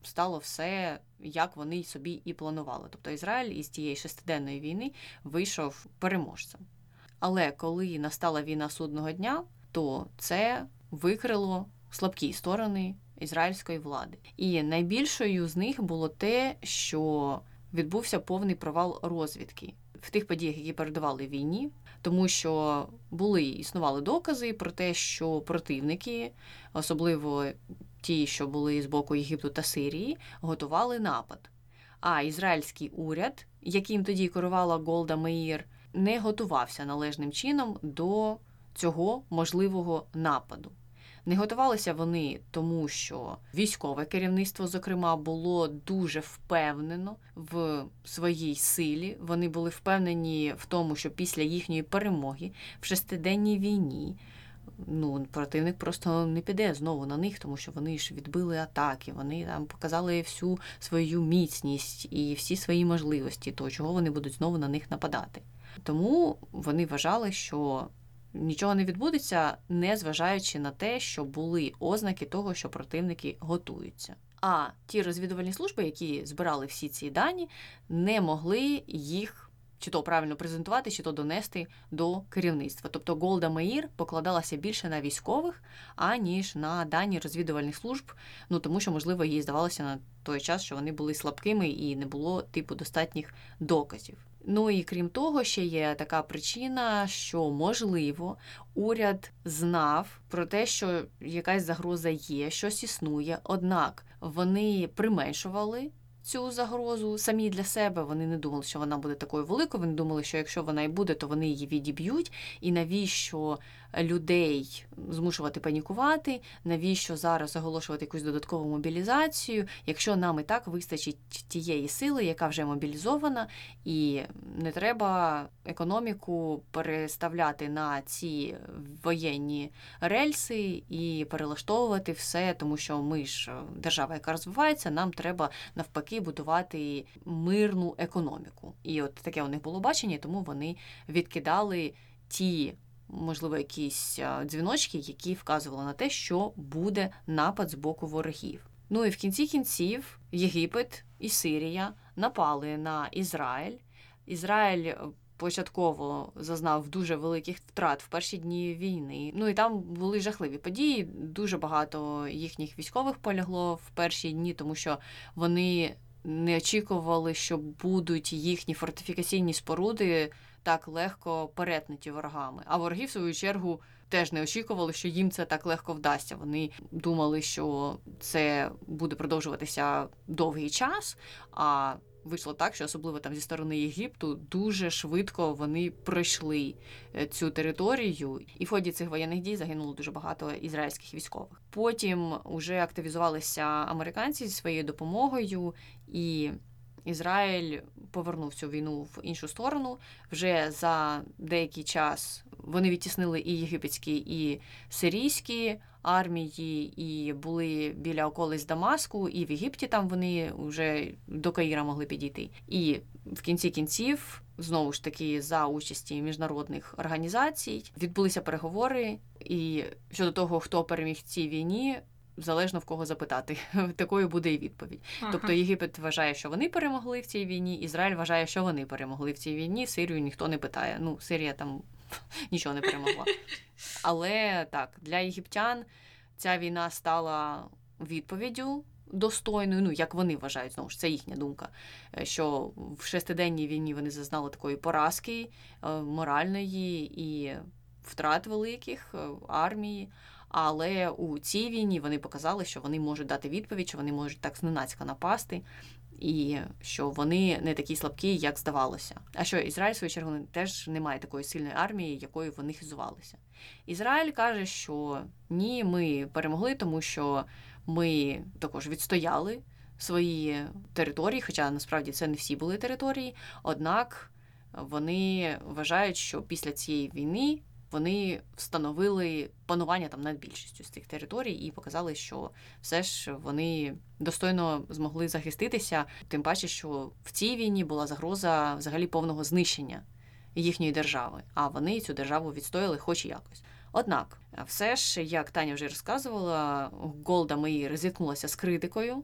Стало все, як вони собі і планували. Тобто Ізраїль із тієї шестиденної війни вийшов переможцем. Але коли настала війна судного дня, то це викрило слабкі сторони ізраїльської влади. І найбільшою з них було те, що відбувся повний провал розвідки в тих подіях, які передавали війні, тому що були існували докази про те, що противники, особливо ті, що були з боку Єгипту та Сирії, готували напад. А ізраїльський уряд, яким тоді керувала Голда Меїр, не готувався належним чином до цього можливого нападу. Не готувалися вони тому, що військове керівництво, зокрема, було дуже впевнено в своїй силі. Вони були впевнені в тому, що після їхньої перемоги в шестиденній війні ну противник просто не піде знову на них, тому що вони ж відбили атаки, вони там показали всю свою міцність і всі свої можливості, то чого вони будуть знову на них нападати. Тому вони вважали, що нічого не відбудеться, не зважаючи на те, що були ознаки того, що противники готуються. А ті розвідувальні служби, які збирали всі ці дані, не могли їх чи то правильно презентувати, чи то донести до керівництва. Тобто Голда Меїр покладалася більше на військових, аніж на дані розвідувальних служб, ну тому що, можливо, їй здавалося на той час, що вони були слабкими і не було типу достатніх доказів. Ну і крім того, ще є така причина, що можливо уряд знав про те, що якась загроза є, щось існує, однак вони применшували цю загрозу самі для себе. Вони не думали, що вона буде такою великою. Вони думали, що якщо вона і буде, то вони її відіб'ють. І навіщо людей змушувати панікувати? Навіщо зараз оголошувати якусь додаткову мобілізацію? Якщо нам і так вистачить тієї сили, яка вже мобілізована, і не треба економіку переставляти на ці воєнні рельси і перелаштовувати все, тому що ми ж держава, яка розвивається, нам треба навпаки будувати мирну економіку. І от таке у них було бачення, тому вони відкидали ті. Можливо, якісь дзвіночки, які вказували на те, що буде напад з боку ворогів. Ну і в кінці кінців Єгипет і Сирія напали на Ізраїль. Ізраїль початково зазнав дуже великих втрат в перші дні війни. Ну і там були жахливі події. Дуже багато їхніх військових полягло в перші дні, тому що вони не очікували, що будуть їхні фортифікаційні споруди так легко перетнуті ворогами. А вороги, в свою чергу, теж не очікували, що їм це так легко вдасться. Вони думали, що це буде продовжуватися довгий час. а Вийшло так, що особливо там зі сторони Єгипту дуже швидко вони пройшли е, цю територію, і в ході цих воєнних дій загинуло дуже багато ізраїльських військових. Потім вже активізувалися американці зі своєю допомогою, і Ізраїль повернув цю війну в іншу сторону. Вже за деякий час вони відтіснили і єгипетські, і сирійські армії, і були біля околиць Дамаску, і в Єгипті там вони вже до Каїра могли підійти. І в кінці кінців, знову ж таки, за участі міжнародних організацій відбулися переговори. І щодо того, хто переміг в цій війні, залежно в кого запитати. [LAUGHS] Такою буде і відповідь. Ага. Тобто Єгипет вважає, що вони перемогли в цій війні, Ізраїль вважає, що вони перемогли в цій війні. Сирію ніхто не питає. Ну, Сирія там [LAUGHS] нічого не перемогла. [LAUGHS] Але так, для єгиптян ця війна стала відповіддю. Достойною, ну як вони вважають, знову ж це їхня думка. Е, що в шестиденній війні вони зазнали такої поразки е, моральної і втрат великих е, армії. Але у цій війні вони показали, що вони можуть дати відповідь, що вони можуть так зненацька напасти, і що вони не такі слабкі, як здавалося. А що Ізраїль, в свою чергу, теж не має такої сильної армії, якою вони хизувалися. Ізраїль каже, що ні, ми перемогли, тому що ми також відстояли свої території, хоча насправді це не всі були території. Однак вони вважають, що після цієї війни вони встановили панування там над більшістю з цих територій і показали, що все ж вони достойно змогли захиститися, тим паче, що в цій війні була загроза взагалі повного знищення їхньої держави, а вони цю державу відстояли, хоч якось. Однак, все ж, як Таня вже розказувала, Голда Меїр ризикнулася з критикою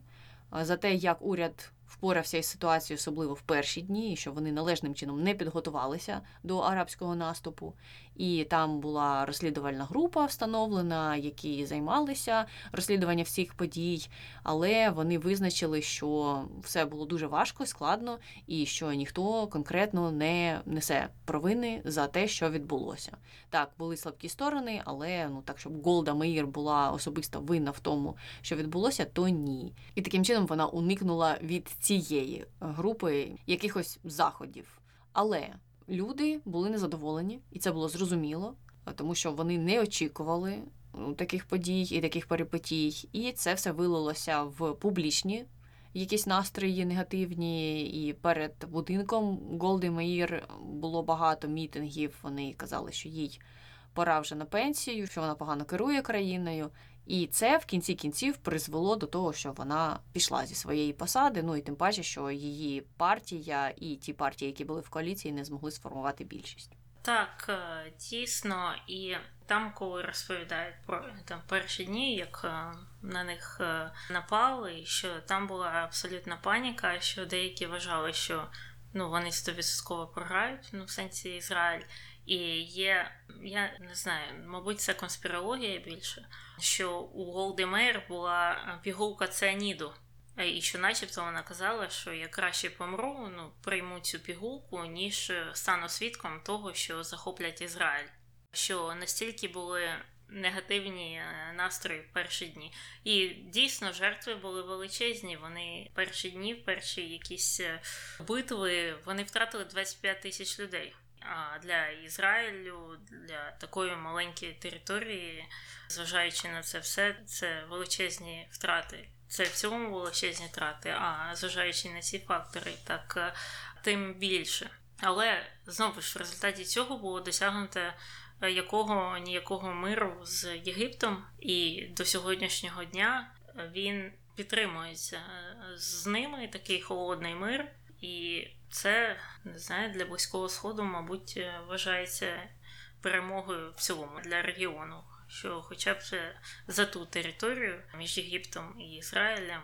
за те, як уряд впорався із ситуацією, особливо в перші дні, що вони належним чином не підготувалися до арабського наступу. І там була розслідувальна група встановлена, які займалися розслідуванням всіх подій, але вони визначили, що все було дуже важко, складно, і що ніхто конкретно не несе провини за те, що відбулося. Так, були слабкі сторони, але ну так, щоб Голда Меїр була особисто винна в тому, що відбулося, то ні. І таким чином вона уникнула від цієї групи якихось заходів. Але люди були незадоволені, і це було зрозуміло, тому що вони не очікували ну, таких подій і таких перипетій, і це все вилилося в публічні. Якісь настрої негативні, і перед будинком Голди Меїр було багато мітингів. Вони казали, що їй пора вже на пенсію, що вона погано керує країною. І це в кінці кінців призвело до того, що вона пішла зі своєї посади. Ну і тим паче, що її партія і ті партії, які були в коаліції, не змогли сформувати більшість. Так, е, дійсно, і там, коли розповідають про там перші дні, як е, на них е, напали, що там була абсолютна паніка, що деякі вважали, що ну вони 100% програють, ну в сенсі Ізраїль. І є, я не знаю, мабуть, це конспірологія більше, що у Голди Мейер була пігулка цианіду. І що, начебто, вона казала, що я краще помру, ну прийму цю пігулку, ніж стану свідком того, що захоплять Ізраїль. Що настільки були негативні настрої в перші дні. І дійсно жертви були величезні. Вони перші дні, перші якісь битви, вони втратили 25 тисяч людей. Для Ізраїлю, для такої маленької території, зважаючи на це все, це величезні втрати. Це в цьому величезні втрати, а зважаючи на ці фактори, так тим більше. Але знову ж в результаті цього було досягнуто якого ніякого миру з Єгиптом, і до сьогоднішнього дня він підтримується з ними такий холодний мир. І це не знаю, для близького сходу, мабуть, вважається перемогою в цілому для регіону. Що, хоча б за ту територію між Єгиптом і Ізраїлем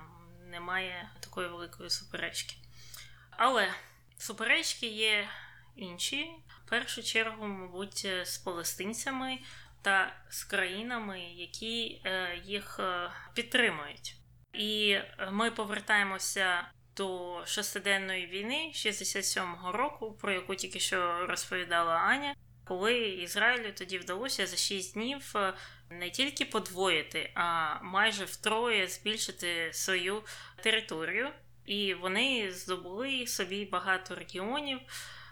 немає такої великої суперечки. Але суперечки є інші, в першу чергу, мабуть, з палестинцями та з країнами, які їх підтримують. І ми повертаємося до шестиденної війни 67-го року, про яку тільки що розповідала Аня, коли Ізраїлю тоді вдалося за 6 днів не тільки подвоїти, а майже втроє збільшити свою територію, і вони здобули собі багато регіонів,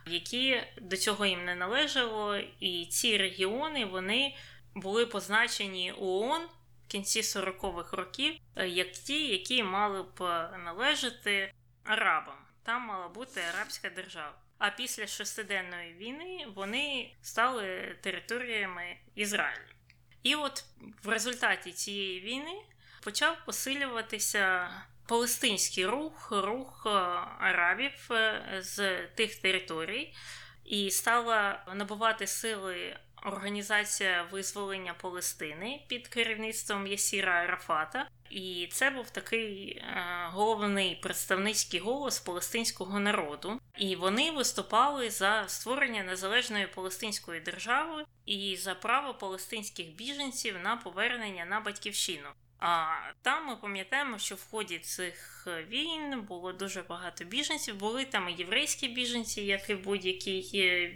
які до цього їм не належало. І ці регіони вони були позначені ООН кінці 40-х років, як ті, які мали б належати арабам. Там мала бути арабська держава. А після шестиденної війни вони стали територіями Ізраїлю. І от в результаті цієї війни почав посилюватися палестинський рух, рух арабів з тих територій, і стала набувати сили Організація визволення Палестини під керівництвом Ясіра Арафата. І це був такий е, головний представницький голос палестинського народу. І вони виступали за створення незалежної палестинської держави і за право палестинських біженців на повернення на батьківщину. А там ми пам'ятаємо, що в ході цих війн було дуже багато біженців. Були там і єврейські біженці, як і в будь-якій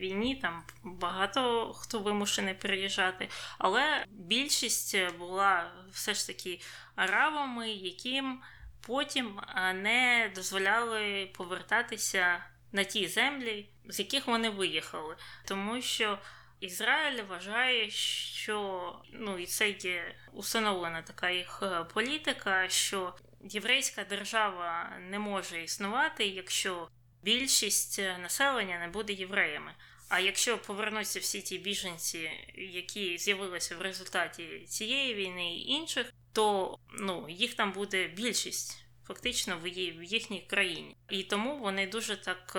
війні. Там багато хто вимушений переїжджати. Але більшість була все ж таки арабами, яким потім не дозволяли повертатися на ті землі, з яких вони виїхали, тому що. Ізраїль вважає, що ну і це є установлена така їх політика, що єврейська держава не може існувати, якщо більшість населення не буде євреями. А якщо повернуться всі ті біженці, які з'явилися в результаті цієї війни і інших, то ну їх там буде більшість фактично в їхній країні. І тому вони дуже так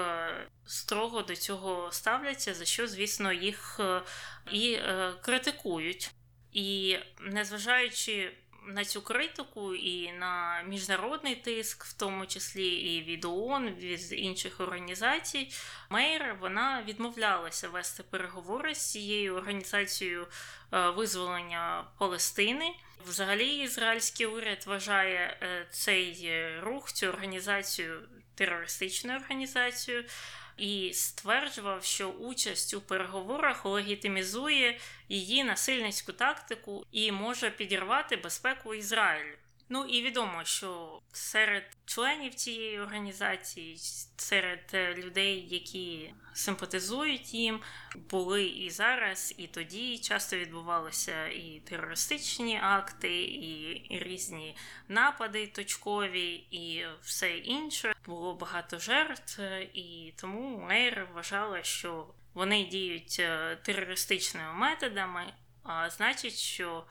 строго до цього ставляться, за що, звісно, їх і критикують. І незважаючи на цю критику і на міжнародний тиск, в тому числі і від ООН, від інших організацій, Мейер вона відмовлялася вести переговори з цією організацією визволення Палестини. Взагалі, ізраїльський уряд вважає цей рух, цю організацію терористичною організацією. І стверджував, що участь у переговорах легітимізує її насильницьку тактику і може підірвати безпеку Ізраїлю. Ну і відомо, що серед членів цієї організації, серед людей, які симпатизують їм, були і зараз, і тоді часто відбувалися і терористичні акти, і різні напади точкові, і все інше. Було багато жертв, і тому Мейер вважала, що вони діють е, терористичними методами, а значить, що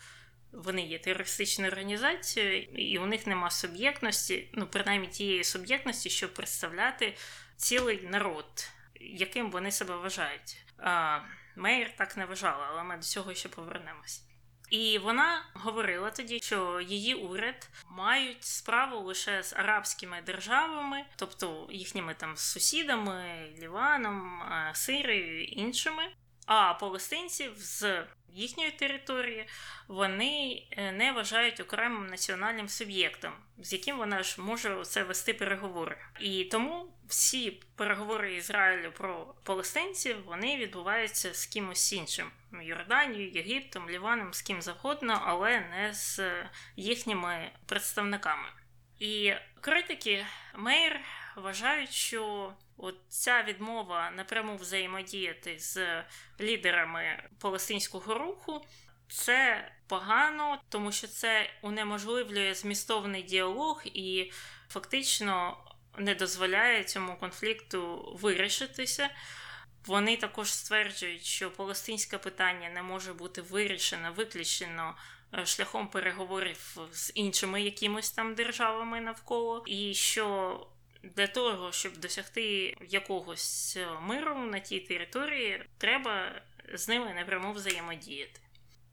вони є терористичною організацією, і у них нема суб'єктності, ну принаймні тієї суб'єктності, щоб представляти цілий народ, яким вони себе вважають. А, Мейер так не вважала, але ми до цього ще повернемось. І вона говорила тоді, що її уряд мають справу лише з арабськими державами, тобто їхніми там сусідами, Ліваном, Сирією іншими. А палестинців з їхньої території вони е, не вважають окремим національним суб'єктом, з яким вона ж може це вести переговори. І тому всі переговори Ізраїлю про палестинців вони відбуваються з кимось іншим Йорданією, Єгиптом, Ліваном, з ким завгодно, але не з їхніми представниками. І критики Мейр вважають, що от ця відмова напряму взаємодіяти з лідерами палестинського руху. Це погано, тому що це унеможливлює змістовний діалог і фактично не дозволяє цьому конфлікту вирішитися. Вони також стверджують, що палестинське питання не може бути вирішено виключено е, шляхом переговорів з іншими якимось там державами навколо, і що для того, щоб досягти якогось миру на тій території, треба з ними напряму взаємодіяти.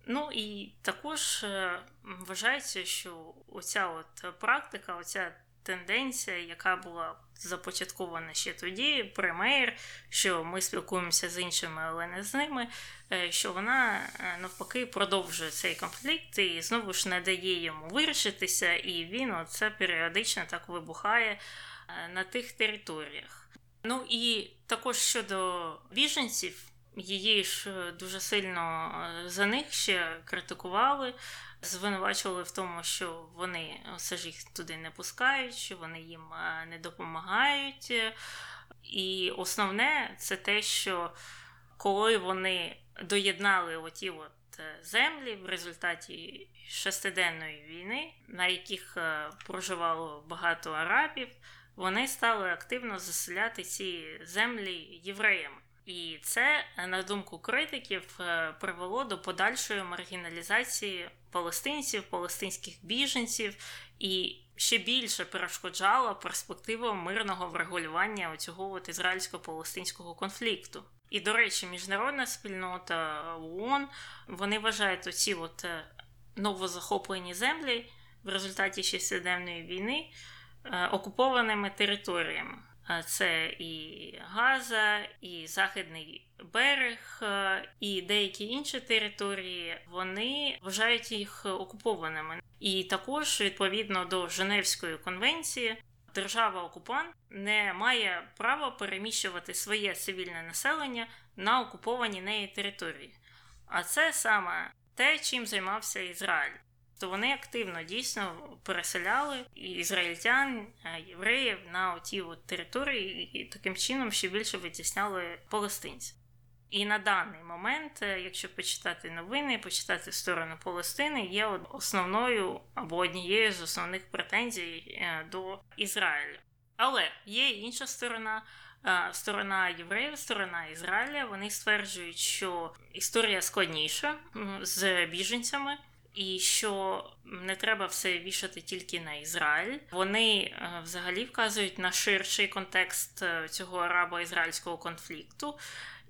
Ну і також е, вважається, що оця от практика, оця тенденція, яка була започаткована ще тоді, при що ми спілкуємося з іншими, але не з ними, е, що вона е, навпаки продовжує цей конфлікт і знову ж не дає йому вирішитися, і він оце періодично так вибухає на тих територіях. Ну і також щодо біженців, її ж дуже сильно за них ще критикували звинувачували в тому, що вони все ж їх туди не пускають, що вони їм е, не допомагають. І основне це те, що коли вони доєднали оті от е, землі в результаті шестиденної війни, на яких е, проживало багато арабів, вони стали активно заселяти ці землі євреями. І це, на думку критиків, привело до подальшої маргіналізації палестинців, палестинських біженців і ще більше перешкоджала перспективу мирного врегулювання цього от ізраїльсько-палестинського конфлікту. І, до речі, міжнародна спільнота ООН вони вважають оці от е, новозахоплені землі в результаті шестиденної війни е, окупованими територіями. Це і Газа, і Західний берег, і деякі інші території вони вважають їх окупованими. І також відповідно до Женевської конвенції. Держава-окупант не має права переміщувати своє цивільне населення на окуповані неї території. А це саме те, чим займався Ізраїль то вони активно дійсно переселяли ізраїльтян, е, євреїв на ті от території і таким чином ще більше витісняли палестинців. І на даний момент, е, якщо почитати новини, почитати сторону Палестини, є основною або однією з основних претензій е, до Ізраїлю. Але є інша сторона. Сторона євреїв, сторона Ізраїля, вони стверджують, що історія складніша з біженцями і що не треба все вішати тільки на Ізраїль. Вони е, взагалі вказують на ширший контекст е, цього арабо-ізраїльського конфлікту.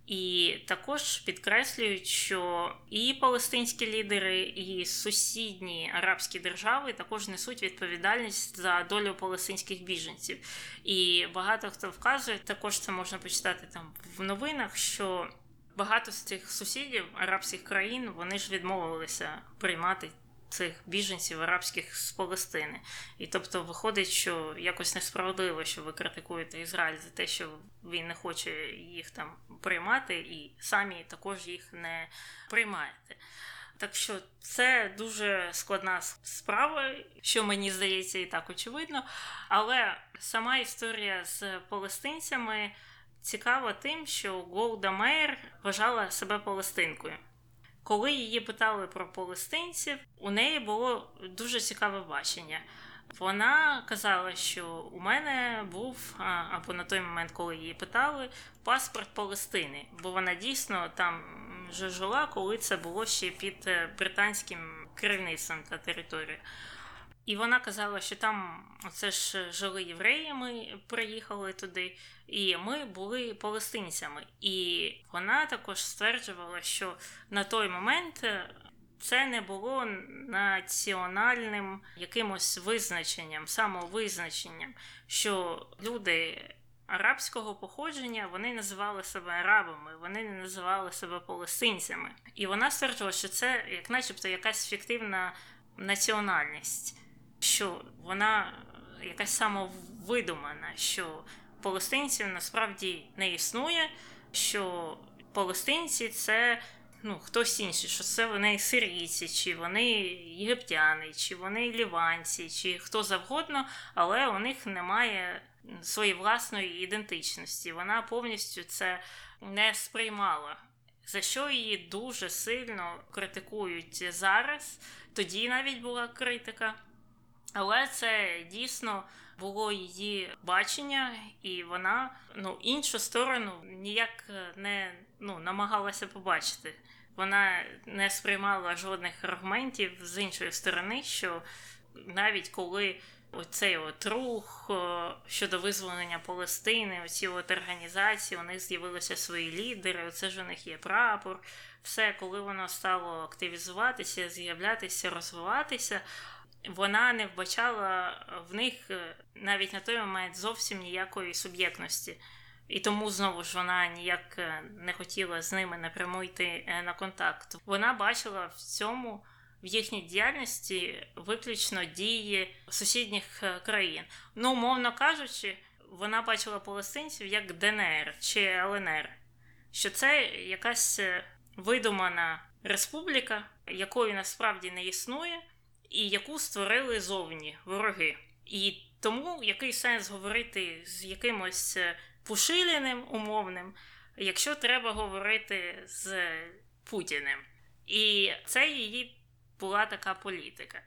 І також підкреслюють, що і палестинські лідери, і сусідні арабські держави також несуть відповідальність за долю палестинських біженців. І багато хто вказує, також це можна почитати там в новинах, що багато з цих сусідів арабських країн вони ж відмовилися приймати цих біженців арабських з Палестини. І тобто виходить, що якось несправедливо, що ви критикуєте Ізраїль за те, що він не хоче їх там приймати, і самі також їх не приймаєте. Так що це дуже складна справа, що мені здається, і так очевидно. Але сама історія з палестинцями цікава тим, що Голда Мейер вважала себе палестинкою. Коли її питали про палестинців, у неї було дуже цікаве бачення. Вона казала, що у мене був або на той момент, коли її питали, паспорт Палестини, бо вона дійсно там вже жила, коли це було ще під е, британським керівництвом та територією. І вона казала, що там це ж жили євреї, ми приїхали туди, і ми були палестинцями. І вона також стверджувала, що на той момент е, це не було національним якимось визначенням, самовизначенням, що люди. Арабського походження вони називали себе арабами, вони не називали себе палестинцями. І вона стверджувала, що це як начебто якась фіктивна національність що вона якась самовидумана, що палестинців насправді не існує, що палестинці це ну, хтось інший, що це вони сирійці, чи вони єгиптяни, чи вони ліванці, чи хто завгодно, але у них немає своєї власної ідентичності. Вона повністю це не сприймала. За що її дуже сильно критикують зараз. Тоді навіть була критика. Але це дійсно було її бачення, і вона ну іншу сторону ніяк не ну, намагалася побачити. Вона не сприймала жодних аргументів з іншої сторони, що навіть коли оцей от рух щодо визволення Палестини, оці от організації, у них з'явилися свої лідери, оце ж у них є прапор. Все, коли воно стало активізуватися, з'являтися, розвиватися вона не вбачала в них е, навіть на той момент зовсім ніякої суб'єктності. І тому знову ж вона ніяк е, не хотіла з ними напряму йти е, на контакт. Вона бачила в цьому в їхній діяльності виключно дії сусідніх країн. Ну, умовно кажучи, вона бачила палестинців як ДНР чи ЛНР, що це якась видумана республіка, якої насправді не існує і яку створили зовні вороги. І тому який сенс говорити з якимось е, Пушиліним умовним, якщо треба говорити з Путіним. І це її була така політика.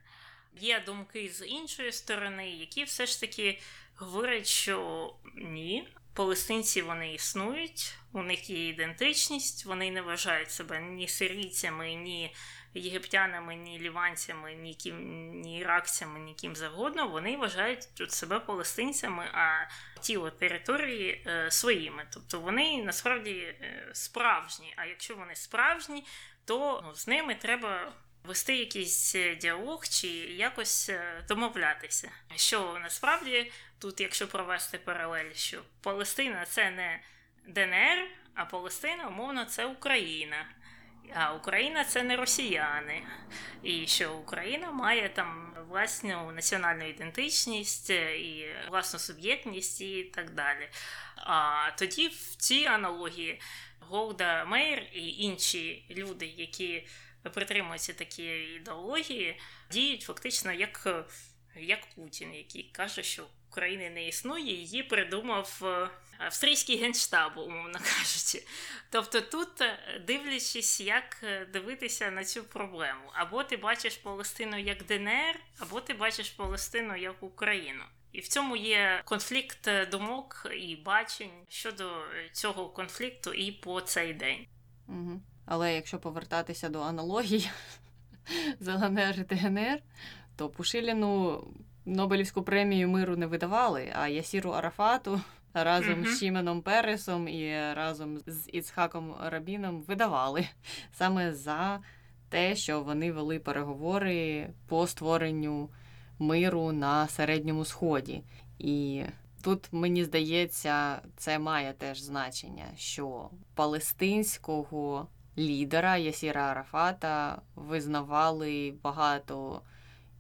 Є думки з іншої сторони, які все ж таки говорять, що ні, палестинці вони існують, у них є ідентичність, вони не вважають себе ні сирійцями, ні єгиптянами, ні ліванцями, ні ким, ні іракцями, ні ким завгодно, вони вважають тут себе палестинцями, а ті от території е, своїми. Тобто вони насправді е, справжні. А якщо вони справжні, то ну, з ними треба. Вести якийсь е, діалог чи якось е, домовлятися. Що насправді тут, якщо провести паралель, що Палестина це не ДНР, а Палестина, умовно, це Україна. А Україна це не росіяни, і що Україна має там власну національну ідентичність е, і власну суб'єктність і так далі. А тоді в цій аналогії Голда Мейер і інші люди, які притримуються такої ідеології, діють фактично як як Путін, який каже, що України не існує, її придумав е, австрійський генштаб, умовно кажучи. Тобто, тут, е, дивлячись, як е, дивитися на цю проблему, або ти бачиш Палестину як ДНР, або ти бачиш Палестину як Україну. І в цьому є конфлікт думок і бачень щодо цього конфлікту і по цей день. Угу. Але якщо повертатися до аналогії з ЛНР і ДНР, то Пушиліну Нобелівську премію миру не видавали, а Ясіру Арафату разом mm-hmm. з Шіменом Пересом і разом з Іцхаком Рабіном видавали саме за те, що вони вели переговори по створенню миру на середньому сході. І тут мені здається, це має теж значення, що палестинського лідера Ясіра Арафата визнавали багато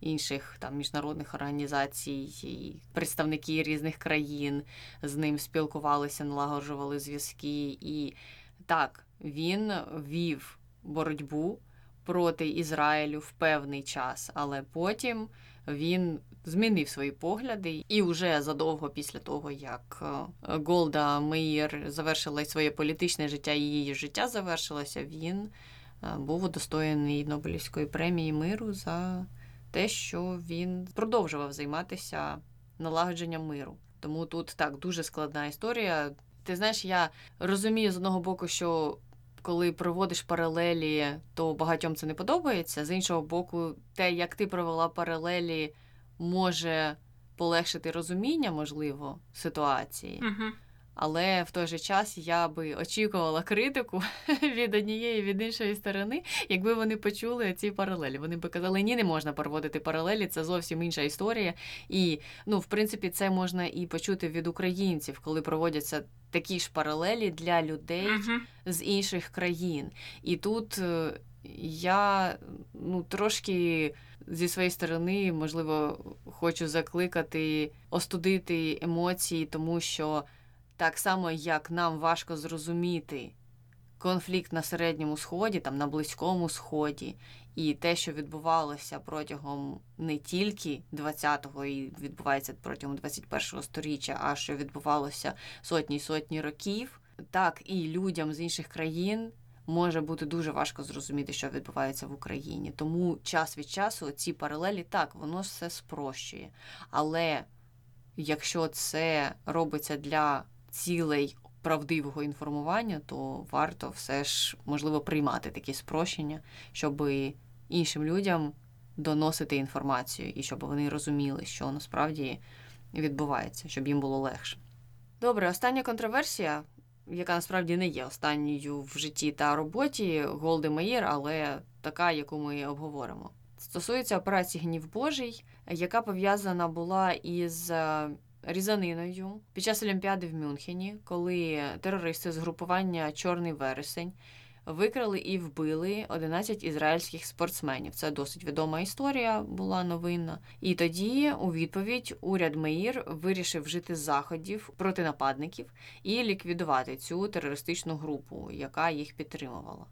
інших там міжнародних організацій, представники різних країн з ним спілкувалися, налагоджували зв'язки. І так, він вів боротьбу проти Ізраїлю в певний час, але потім він змінив свої погляди, і вже задовго після того, як е, Голда Меїр завершила своє політичне життя, і її життя завершилося, він е, був удостоєний Нобелівської премії миру за те, що він продовжував займатися налагодженням миру. Тому тут так дуже складна історія. Ти знаєш, я розумію з одного боку, що коли проводиш паралелі, то багатьом це не подобається. З іншого боку, те, як ти провела паралелі, може полегшити розуміння, можливо, ситуації. Угу. Але в той же час я би очікувала критику [LAUGHS] від однієї від іншої сторони, якби вони почули ці паралелі. Вони би казали, ні, не можна проводити паралелі, це зовсім інша історія. І ну, в принципі, це можна і почути від українців, коли проводяться такі ж паралелі для людей Угу. з інших країн. І тут е, я ну, трошки зі своєї сторони, можливо, хочу закликати остудити емоції, тому що так само, як нам важко зрозуміти конфлікт на Середньому Сході, там на Близькому Сході, і те, що відбувалося протягом не тільки 20-го і відбувається протягом 21-го сторіччя, а що відбувалося сотні й сотні років, так і людям з інших країн. Може бути дуже важко зрозуміти, що відбувається в Україні. Тому час від часу ці паралелі так, воно все спрощує. Але якщо це робиться для цілей правдивого інформування, то варто все ж можливо приймати такі спрощення, щоб іншим людям доносити інформацію і щоб вони розуміли, що насправді відбувається, щоб їм було легше. Добре, остання контроверсія, яка насправді не є останньою в житті та роботі Голди Маїр, але така, яку ми обговоримо. Стосується операції Гнів Божий, яка пов'язана була із е, різаниною під час Олімпіади в Мюнхені, коли терористи з групування Чорний вересень викрали і вбили 11 ізраїльських спортсменів. Це досить відома історія була новинна. І тоді, у відповідь, уряд Меїр вирішив вжити заходів проти нападників і ліквідувати цю терористичну групу, яка їх підтримувала.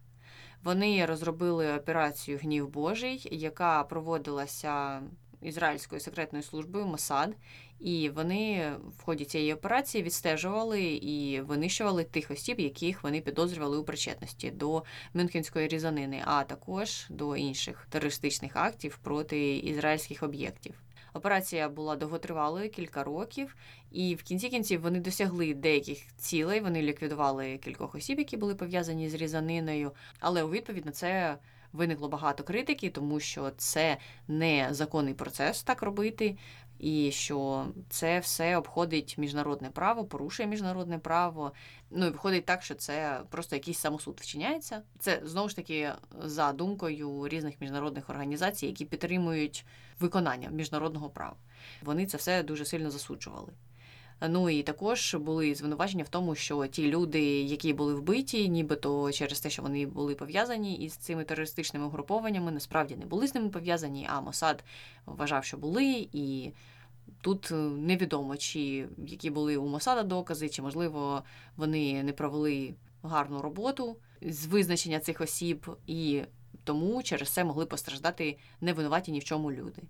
Вони розробили операцію Гнів Божий, яка проводилася ізраїльською секретною службою Мосад, і вони в ході цієї операції відстежували і винищували тих осіб, яких вони підозрювали у причетності до Мюнхенської різанини, а також до інших терористичних актів проти ізраїльських об'єктів. Операція була довготривалою кілька років, і в кінці кінців вони досягли деяких цілей. Вони ліквідували кількох осіб, які були пов'язані з різаниною. Але у відповідь на це виникло багато критики, тому що це не законний процес так робити, і що це все обходить міжнародне право, порушує міжнародне право. Ну і виходить так, що це просто якийсь самосуд вчиняється. Це знову ж таки за думкою різних міжнародних організацій, які підтримують виконання міжнародного права. Вони це все дуже сильно засуджували. Ну і також були звинувачення в тому, що ті люди, які були вбиті, нібито через те, що вони були пов'язані із цими терористичними угрупованнями, насправді не були з ними пов'язані, а Мосад вважав, що були, і тут невідомо, чи які були у Мосада докази, чи можливо вони не провели гарну роботу з визначення цих осіб, і тому через це могли постраждати невинуваті ні в чому люди.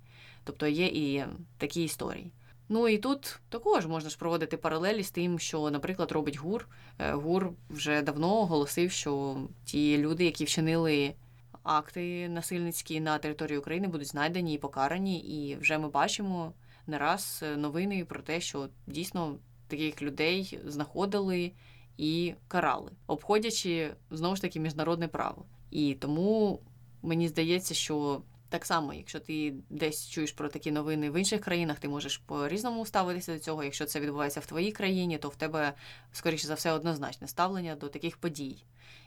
Тобто є і такі історії. Ну і тут також можна ж проводити паралелі з тим, що, наприклад, робить ГУР. Е, ГУР вже давно оголосив, що ті люди, які вчинили акти насильницькі на території України, будуть знайдені і покарані. І вже ми бачимо не раз новини про те, що дійсно таких людей знаходили і карали, обходячи знову ж таки міжнародне право. І тому мені здається, що так само, якщо ти десь чуєш про такі новини в інших країнах, ти можеш по-різному ставитися до цього. Якщо це відбувається в твоїй країні, то в тебе, скоріше за все, однозначне ставлення до таких подій.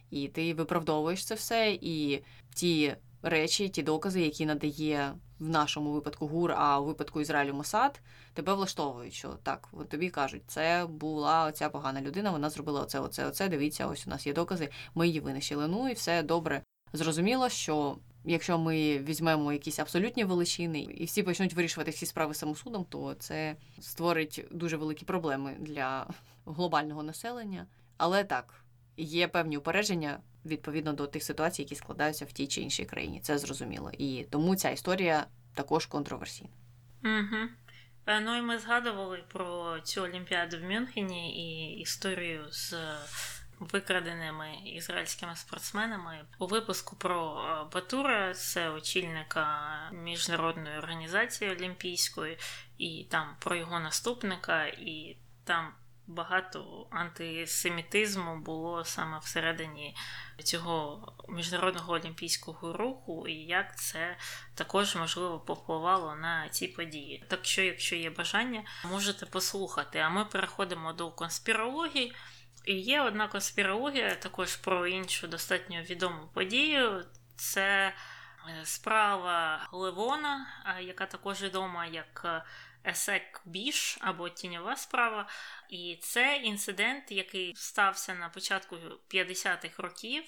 І ти виправдовуєш це все, і ті речі, ті докази, які надає в нашому випадку ГУР, а у випадку Ізраїлю Мосад, тебе влаштовують, що так, тобі кажуть, це була оця погана людина, вона зробила оце, оце, оце. Дивіться, ось у нас є докази, ми її винищили. Ну і все добре. Зрозуміло, що якщо ми візьмемо якісь абсолютні величини і всі почнуть вирішувати всі справи самосудом, то це створить дуже великі проблеми для глобального населення. Але так, є певні упередження відповідно до тих ситуацій, які складаються в тій чи іншій країні. Це зрозуміло. І тому ця історія також контроверсійна. Угу. Ну і ми згадували про цю Олімпіаду в Мюнхені і історію з викраденими ізраїльськими спортсменами у випуску про е, Батура, це очільника міжнародної організації Олімпійської, і там про його наступника, і там багато антисемітизму було саме всередині цього міжнародного олімпійського руху, і як це також можливо повпливало на ці події. Так що, якщо є бажання, можете послухати. А ми переходимо до конспірології. І є одна конспірологія також про іншу достатньо відому подію. Це е, справа Левона, яка також відома як Есек Біш або Тіньова справа. І це інцидент, який стався на початку 50-х років,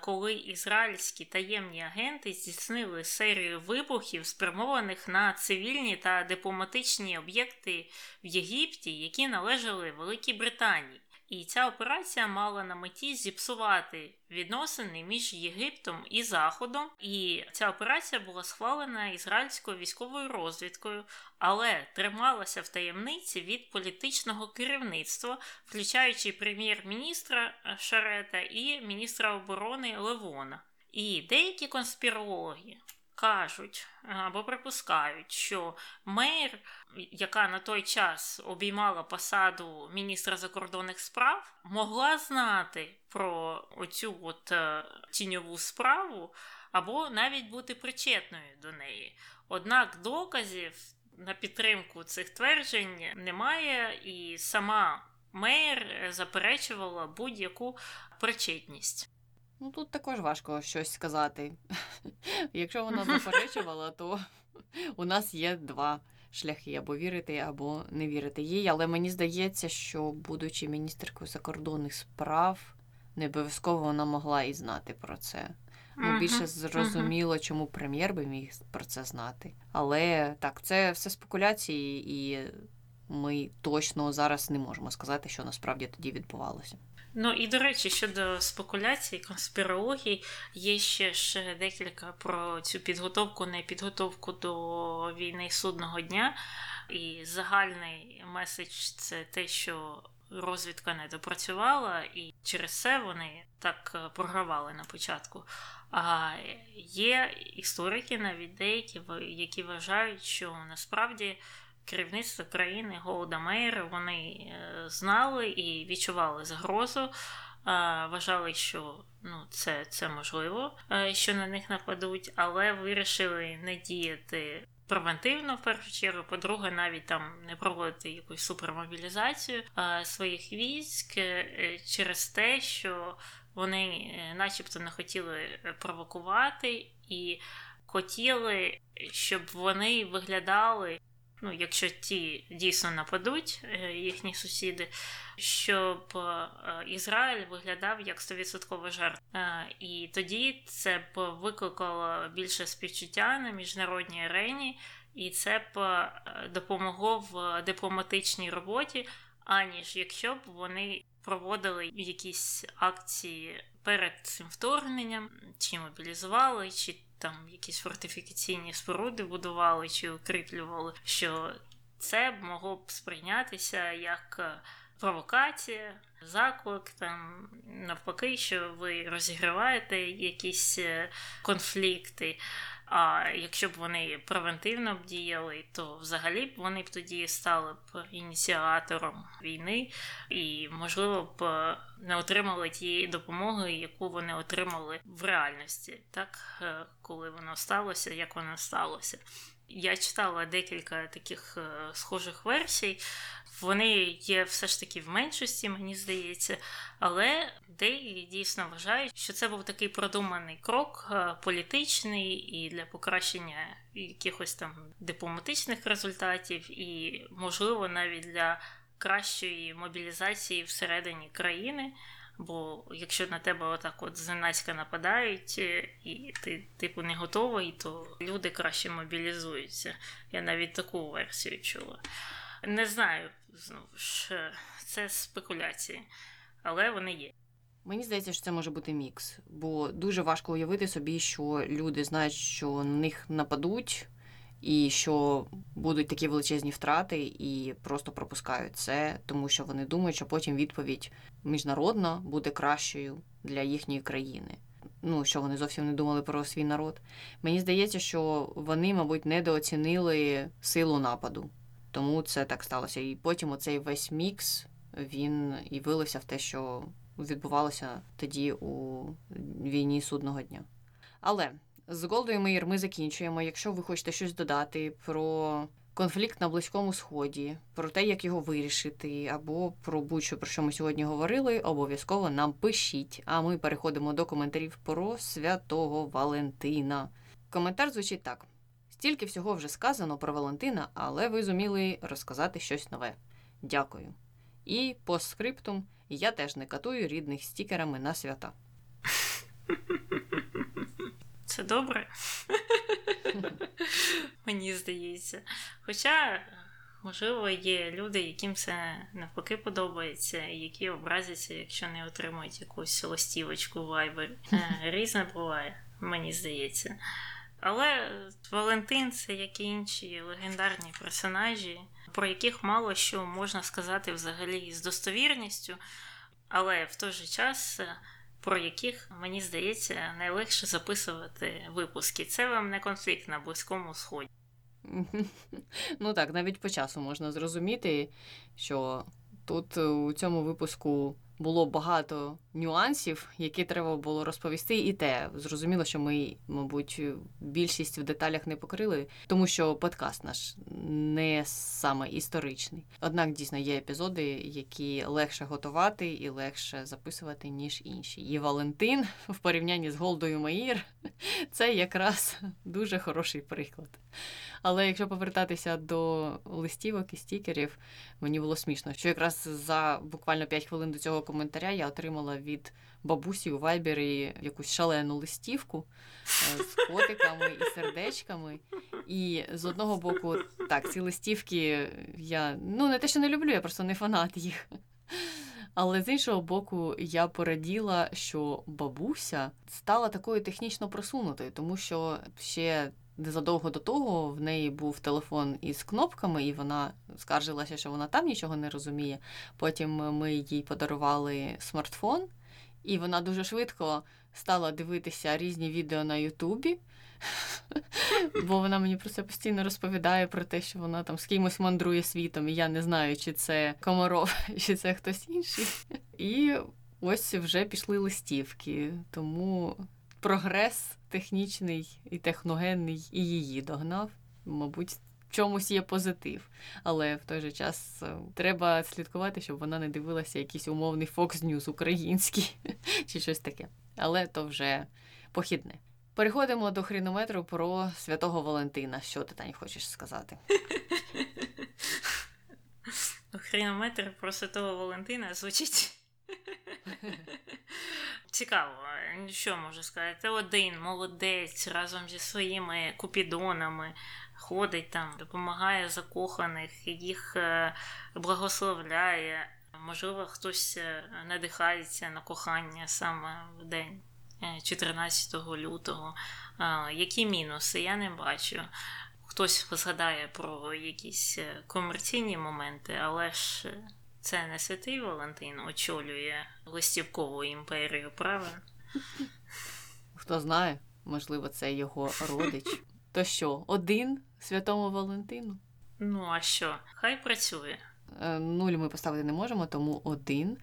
коли ізраїльські таємні агенти здійснили серію вибухів, спрямованих на цивільні та дипломатичні об'єкти в Єгипті, які належали Великій Британії. І ця операція мала на меті зіпсувати відносини між Єгиптом і Заходом. І ця операція була схвалена ізраїльською військовою розвідкою, але трималася в таємниці від політичного керівництва, включаючи прем'єр-міністра Шарета і міністра оборони Левона. І деякі конспірологи кажуть або припускають, що мер, яка на той час обіймала посаду міністра закордонних справ, могла знати про оцю от е, тіньову справу або навіть бути причетною до неї. Однак доказів на підтримку цих тверджень немає, і сама мер заперечувала будь-яку причетність. Ну тут також важко щось сказати. [LAUGHS] Якщо вона заперечувала, то у нас є два шляхи або вірити, або не вірити їй. Але мені здається, що, будучи міністеркою закордонних справ, не обов'язково вона могла і знати про це. Ну, більше зрозуміло, чому прем'єр би міг про це знати. Але так, це все спекуляції, і ми точно зараз не можемо сказати, що насправді тоді відбувалося. Ну і до речі, щодо спекуляцій, конспірології, є ще ж декілька про цю підготовку, не підготовку до війни судного дня. І загальний меседж це те, що розвідка не допрацювала, і через це вони так програвали на початку. А є історики, навіть деякі, які вважають, що насправді керівництво країни Голода Мейер вони е, знали і відчували загрозу. Е, вважали, що ну, це це можливо, е, що на них нападуть, але вирішили не діяти превентивно в першу чергу. По-друге, навіть там не проводити якусь супермобілізацію своїх військ через те, що вони, начебто, не хотіли провокувати і хотіли, щоб вони виглядали ну, якщо ті дійсно нападуть, е, їхні сусіди, щоб е, Ізраїль виглядав як 100% жертва. Е, і тоді це б викликало більше співчуття на міжнародній арені, і це б допомогло в дипломатичній роботі, аніж якщо б вони проводили якісь акції перед цим вторгненням, чи мобілізували, чи там якісь фортифікаційні споруди будували чи укріплювали, що це могло б сприйнятися як е, провокація, заклик, там навпаки, що ви розігриваєте якісь е, конфлікти. А якщо б вони превентивно б діяли, то взагалі б вони б тоді стали б ініціатором війни і, можливо, б не отримали тієї допомоги, яку вони отримали в реальності, так е, коли воно сталося, як воно сталося. Я читала декілька таких е, схожих версій. Вони є все ж таки в меншості, мені здається, але деякі дійсно вважають, що це був такий продуманий крок е, політичний і для покращення якихось там дипломатичних результатів, і, можливо, навіть для кращої мобілізації всередині країни. Бо якщо на тебе отак от зненацька нападають, е, і ти типу не готовий, то люди краще мобілізуються. Я навіть таку версію чула. Не знаю, знову ж, це спекуляції, але вони є. Мені здається, що це може бути мікс, бо дуже важко уявити собі, що люди знають, що на них нападуть, і що будуть такі величезні втрати, і просто пропускають це, тому що вони думають, що потім відповідь міжнародна буде кращою для їхньої країни. Ну, що вони зовсім не думали про свій народ. Мені здається, що вони, мабуть, недооцінили силу нападу. Тому це так сталося. І потім оцей весь мікс він і вилився в те, що відбувалося тоді у війні судного дня. Але з Голдою Меїр ми закінчуємо. Якщо ви хочете щось додати про конфлікт на Близькому Сході, про те, як його вирішити, або про будь-що, про що ми сьогодні говорили, обов'язково нам пишіть. А ми переходимо до коментарів про святого Валентина. Коментар звучить так: стільки всього вже сказано про Валентина, але ви зуміли розказати щось нове. Дякую. І по скриптум я теж не катую рідних стікерами на свята. [LAUGHS] Це добре. [LAUGHS] Мені здається. Хоча, можливо, є люди, яким це навпаки подобається, які образяться, якщо не отримують якусь листівочку в Viber. Е, різне буває, мені здається. Але Валентин це як і інші легендарні персонажі, про яких мало що можна сказати взагалі з достовірністю, але в той же час про яких, мені здається, найлегше записувати випуски. Це вам не конфлікт на Близькому Сході. [LAUGHS] Ну так, навіть по часу можна зрозуміти, що тут у цьому випуску було багато нюансів, які треба було розповісти, і те зрозуміло, що ми, мабуть, більшість в деталях не покрили, тому що подкаст наш не саме історичний. Однак дійсно є епізоди, які легше готувати і легше записувати, ніж інші. І Валентин в порівнянні з Голдою Маїр це якраз дуже хороший приклад. Але якщо повертатися до листівок і стікерів, мені було смішно, що якраз за буквально 5 хвилин до цього коментаря я отримала від бабусі у вайбері якусь шалену листівку е, з котиками і сердечками. І з одного боку, так, ці листівки я ну не те, що не люблю, я просто не фанат їх. Але з іншого боку, я пораділа, що бабуся стала такою технічно просунутою, тому що ще незадовго до того в неї був телефон із кнопками, і вона скаржилася, що вона там нічого не розуміє. Потім ми їй подарували смартфон, і вона дуже швидко стала дивитися різні відео на Ютубі. [LAUGHS] Бо вона мені про це постійно розповідає про те, що вона там з кимось мандрує світом, і я не знаю, чи це комаров, [LAUGHS] чи це хтось інший. І ось вже пішли листівки. Тому прогрес технічний і техногенний і її догнав. Мабуть, в чомусь є позитив. Але в той же час е, треба слідкувати, щоб вона не дивилася якийсь умовний Fox News український [LAUGHS] чи щось таке. Але то вже похідне. Переходимо до хрінометру про святого Валентина. Що ти Тань, хочеш сказати? [LAUGHS] Хрінометр про святого Валентина звучить. Цікаво, що можу сказати? Один молодець разом зі своїми купідонами ходить там, допомагає закоханих, їх е, благословляє. Можливо, хтось е, надихається на кохання саме в день 14 е, лютого. Які мінуси? Я не бачу. Хтось згадає про якісь комерційні моменти, але ж це не святий Валентин очолює листівкову імперію, правильно? Хто знає, можливо, це його родич. То що, один святому Валентину? Ну, а що? Хай працює. Е, нуль ми поставити не можемо, тому один.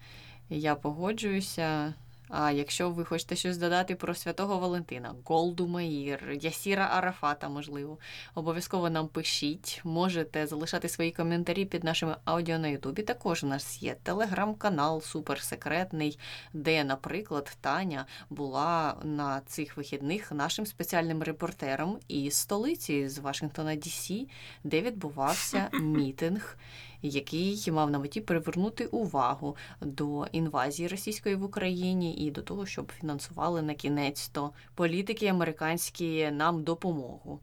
Я погоджуюся. А якщо ви хочете щось додати про святого Валентина, Голду Маїр, Ясіра Арафата, можливо, обов'язково нам пишіть. Можете залишати свої коментарі під нашими аудіо на Ютубі. Також у нас є телеграм-канал суперсекретний, де, наприклад, Таня була на цих вихідних нашим спеціальним репортером із столиці з Вашингтона Дісі, де відбувався [LAUGHS] мітинг який мав на меті привернути увагу до інвазії російської в Україні і до того, щоб фінансували на кінець то політики американські нам допомогу.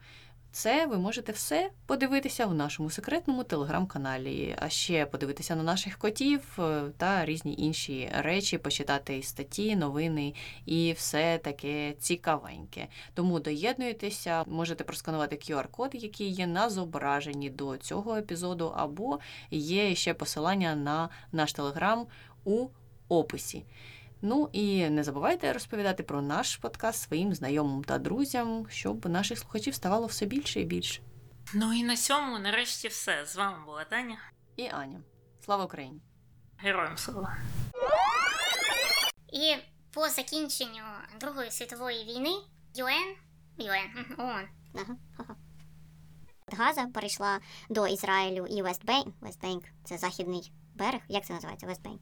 Це ви можете все подивитися в нашому секретному телеграм-каналі, а ще подивитися на наших котів е, та різні інші речі, почитати статті, новини і все таке цікавеньке. Тому доєднуйтеся, можете просканувати QR-код, який є на зображенні до цього епізоду, або є ще посилання на наш телеграм у описі. Ну і не забувайте розповідати про наш подкаст своїм знайомим та друзям, щоб наших слухачів ставало все більше і більше. Ну і на цьому нарешті все. З вами була Таня. І Аня. Слава Україні! Героям слава. І по закінченню Другої світової війни ЮН ЮН ООН [LAUGHS] Ага, ага. Газа перейшла до Ізраїлю і Вестбейнк. Вестбейнк це західний берег. Як це називається? Вестбейнк.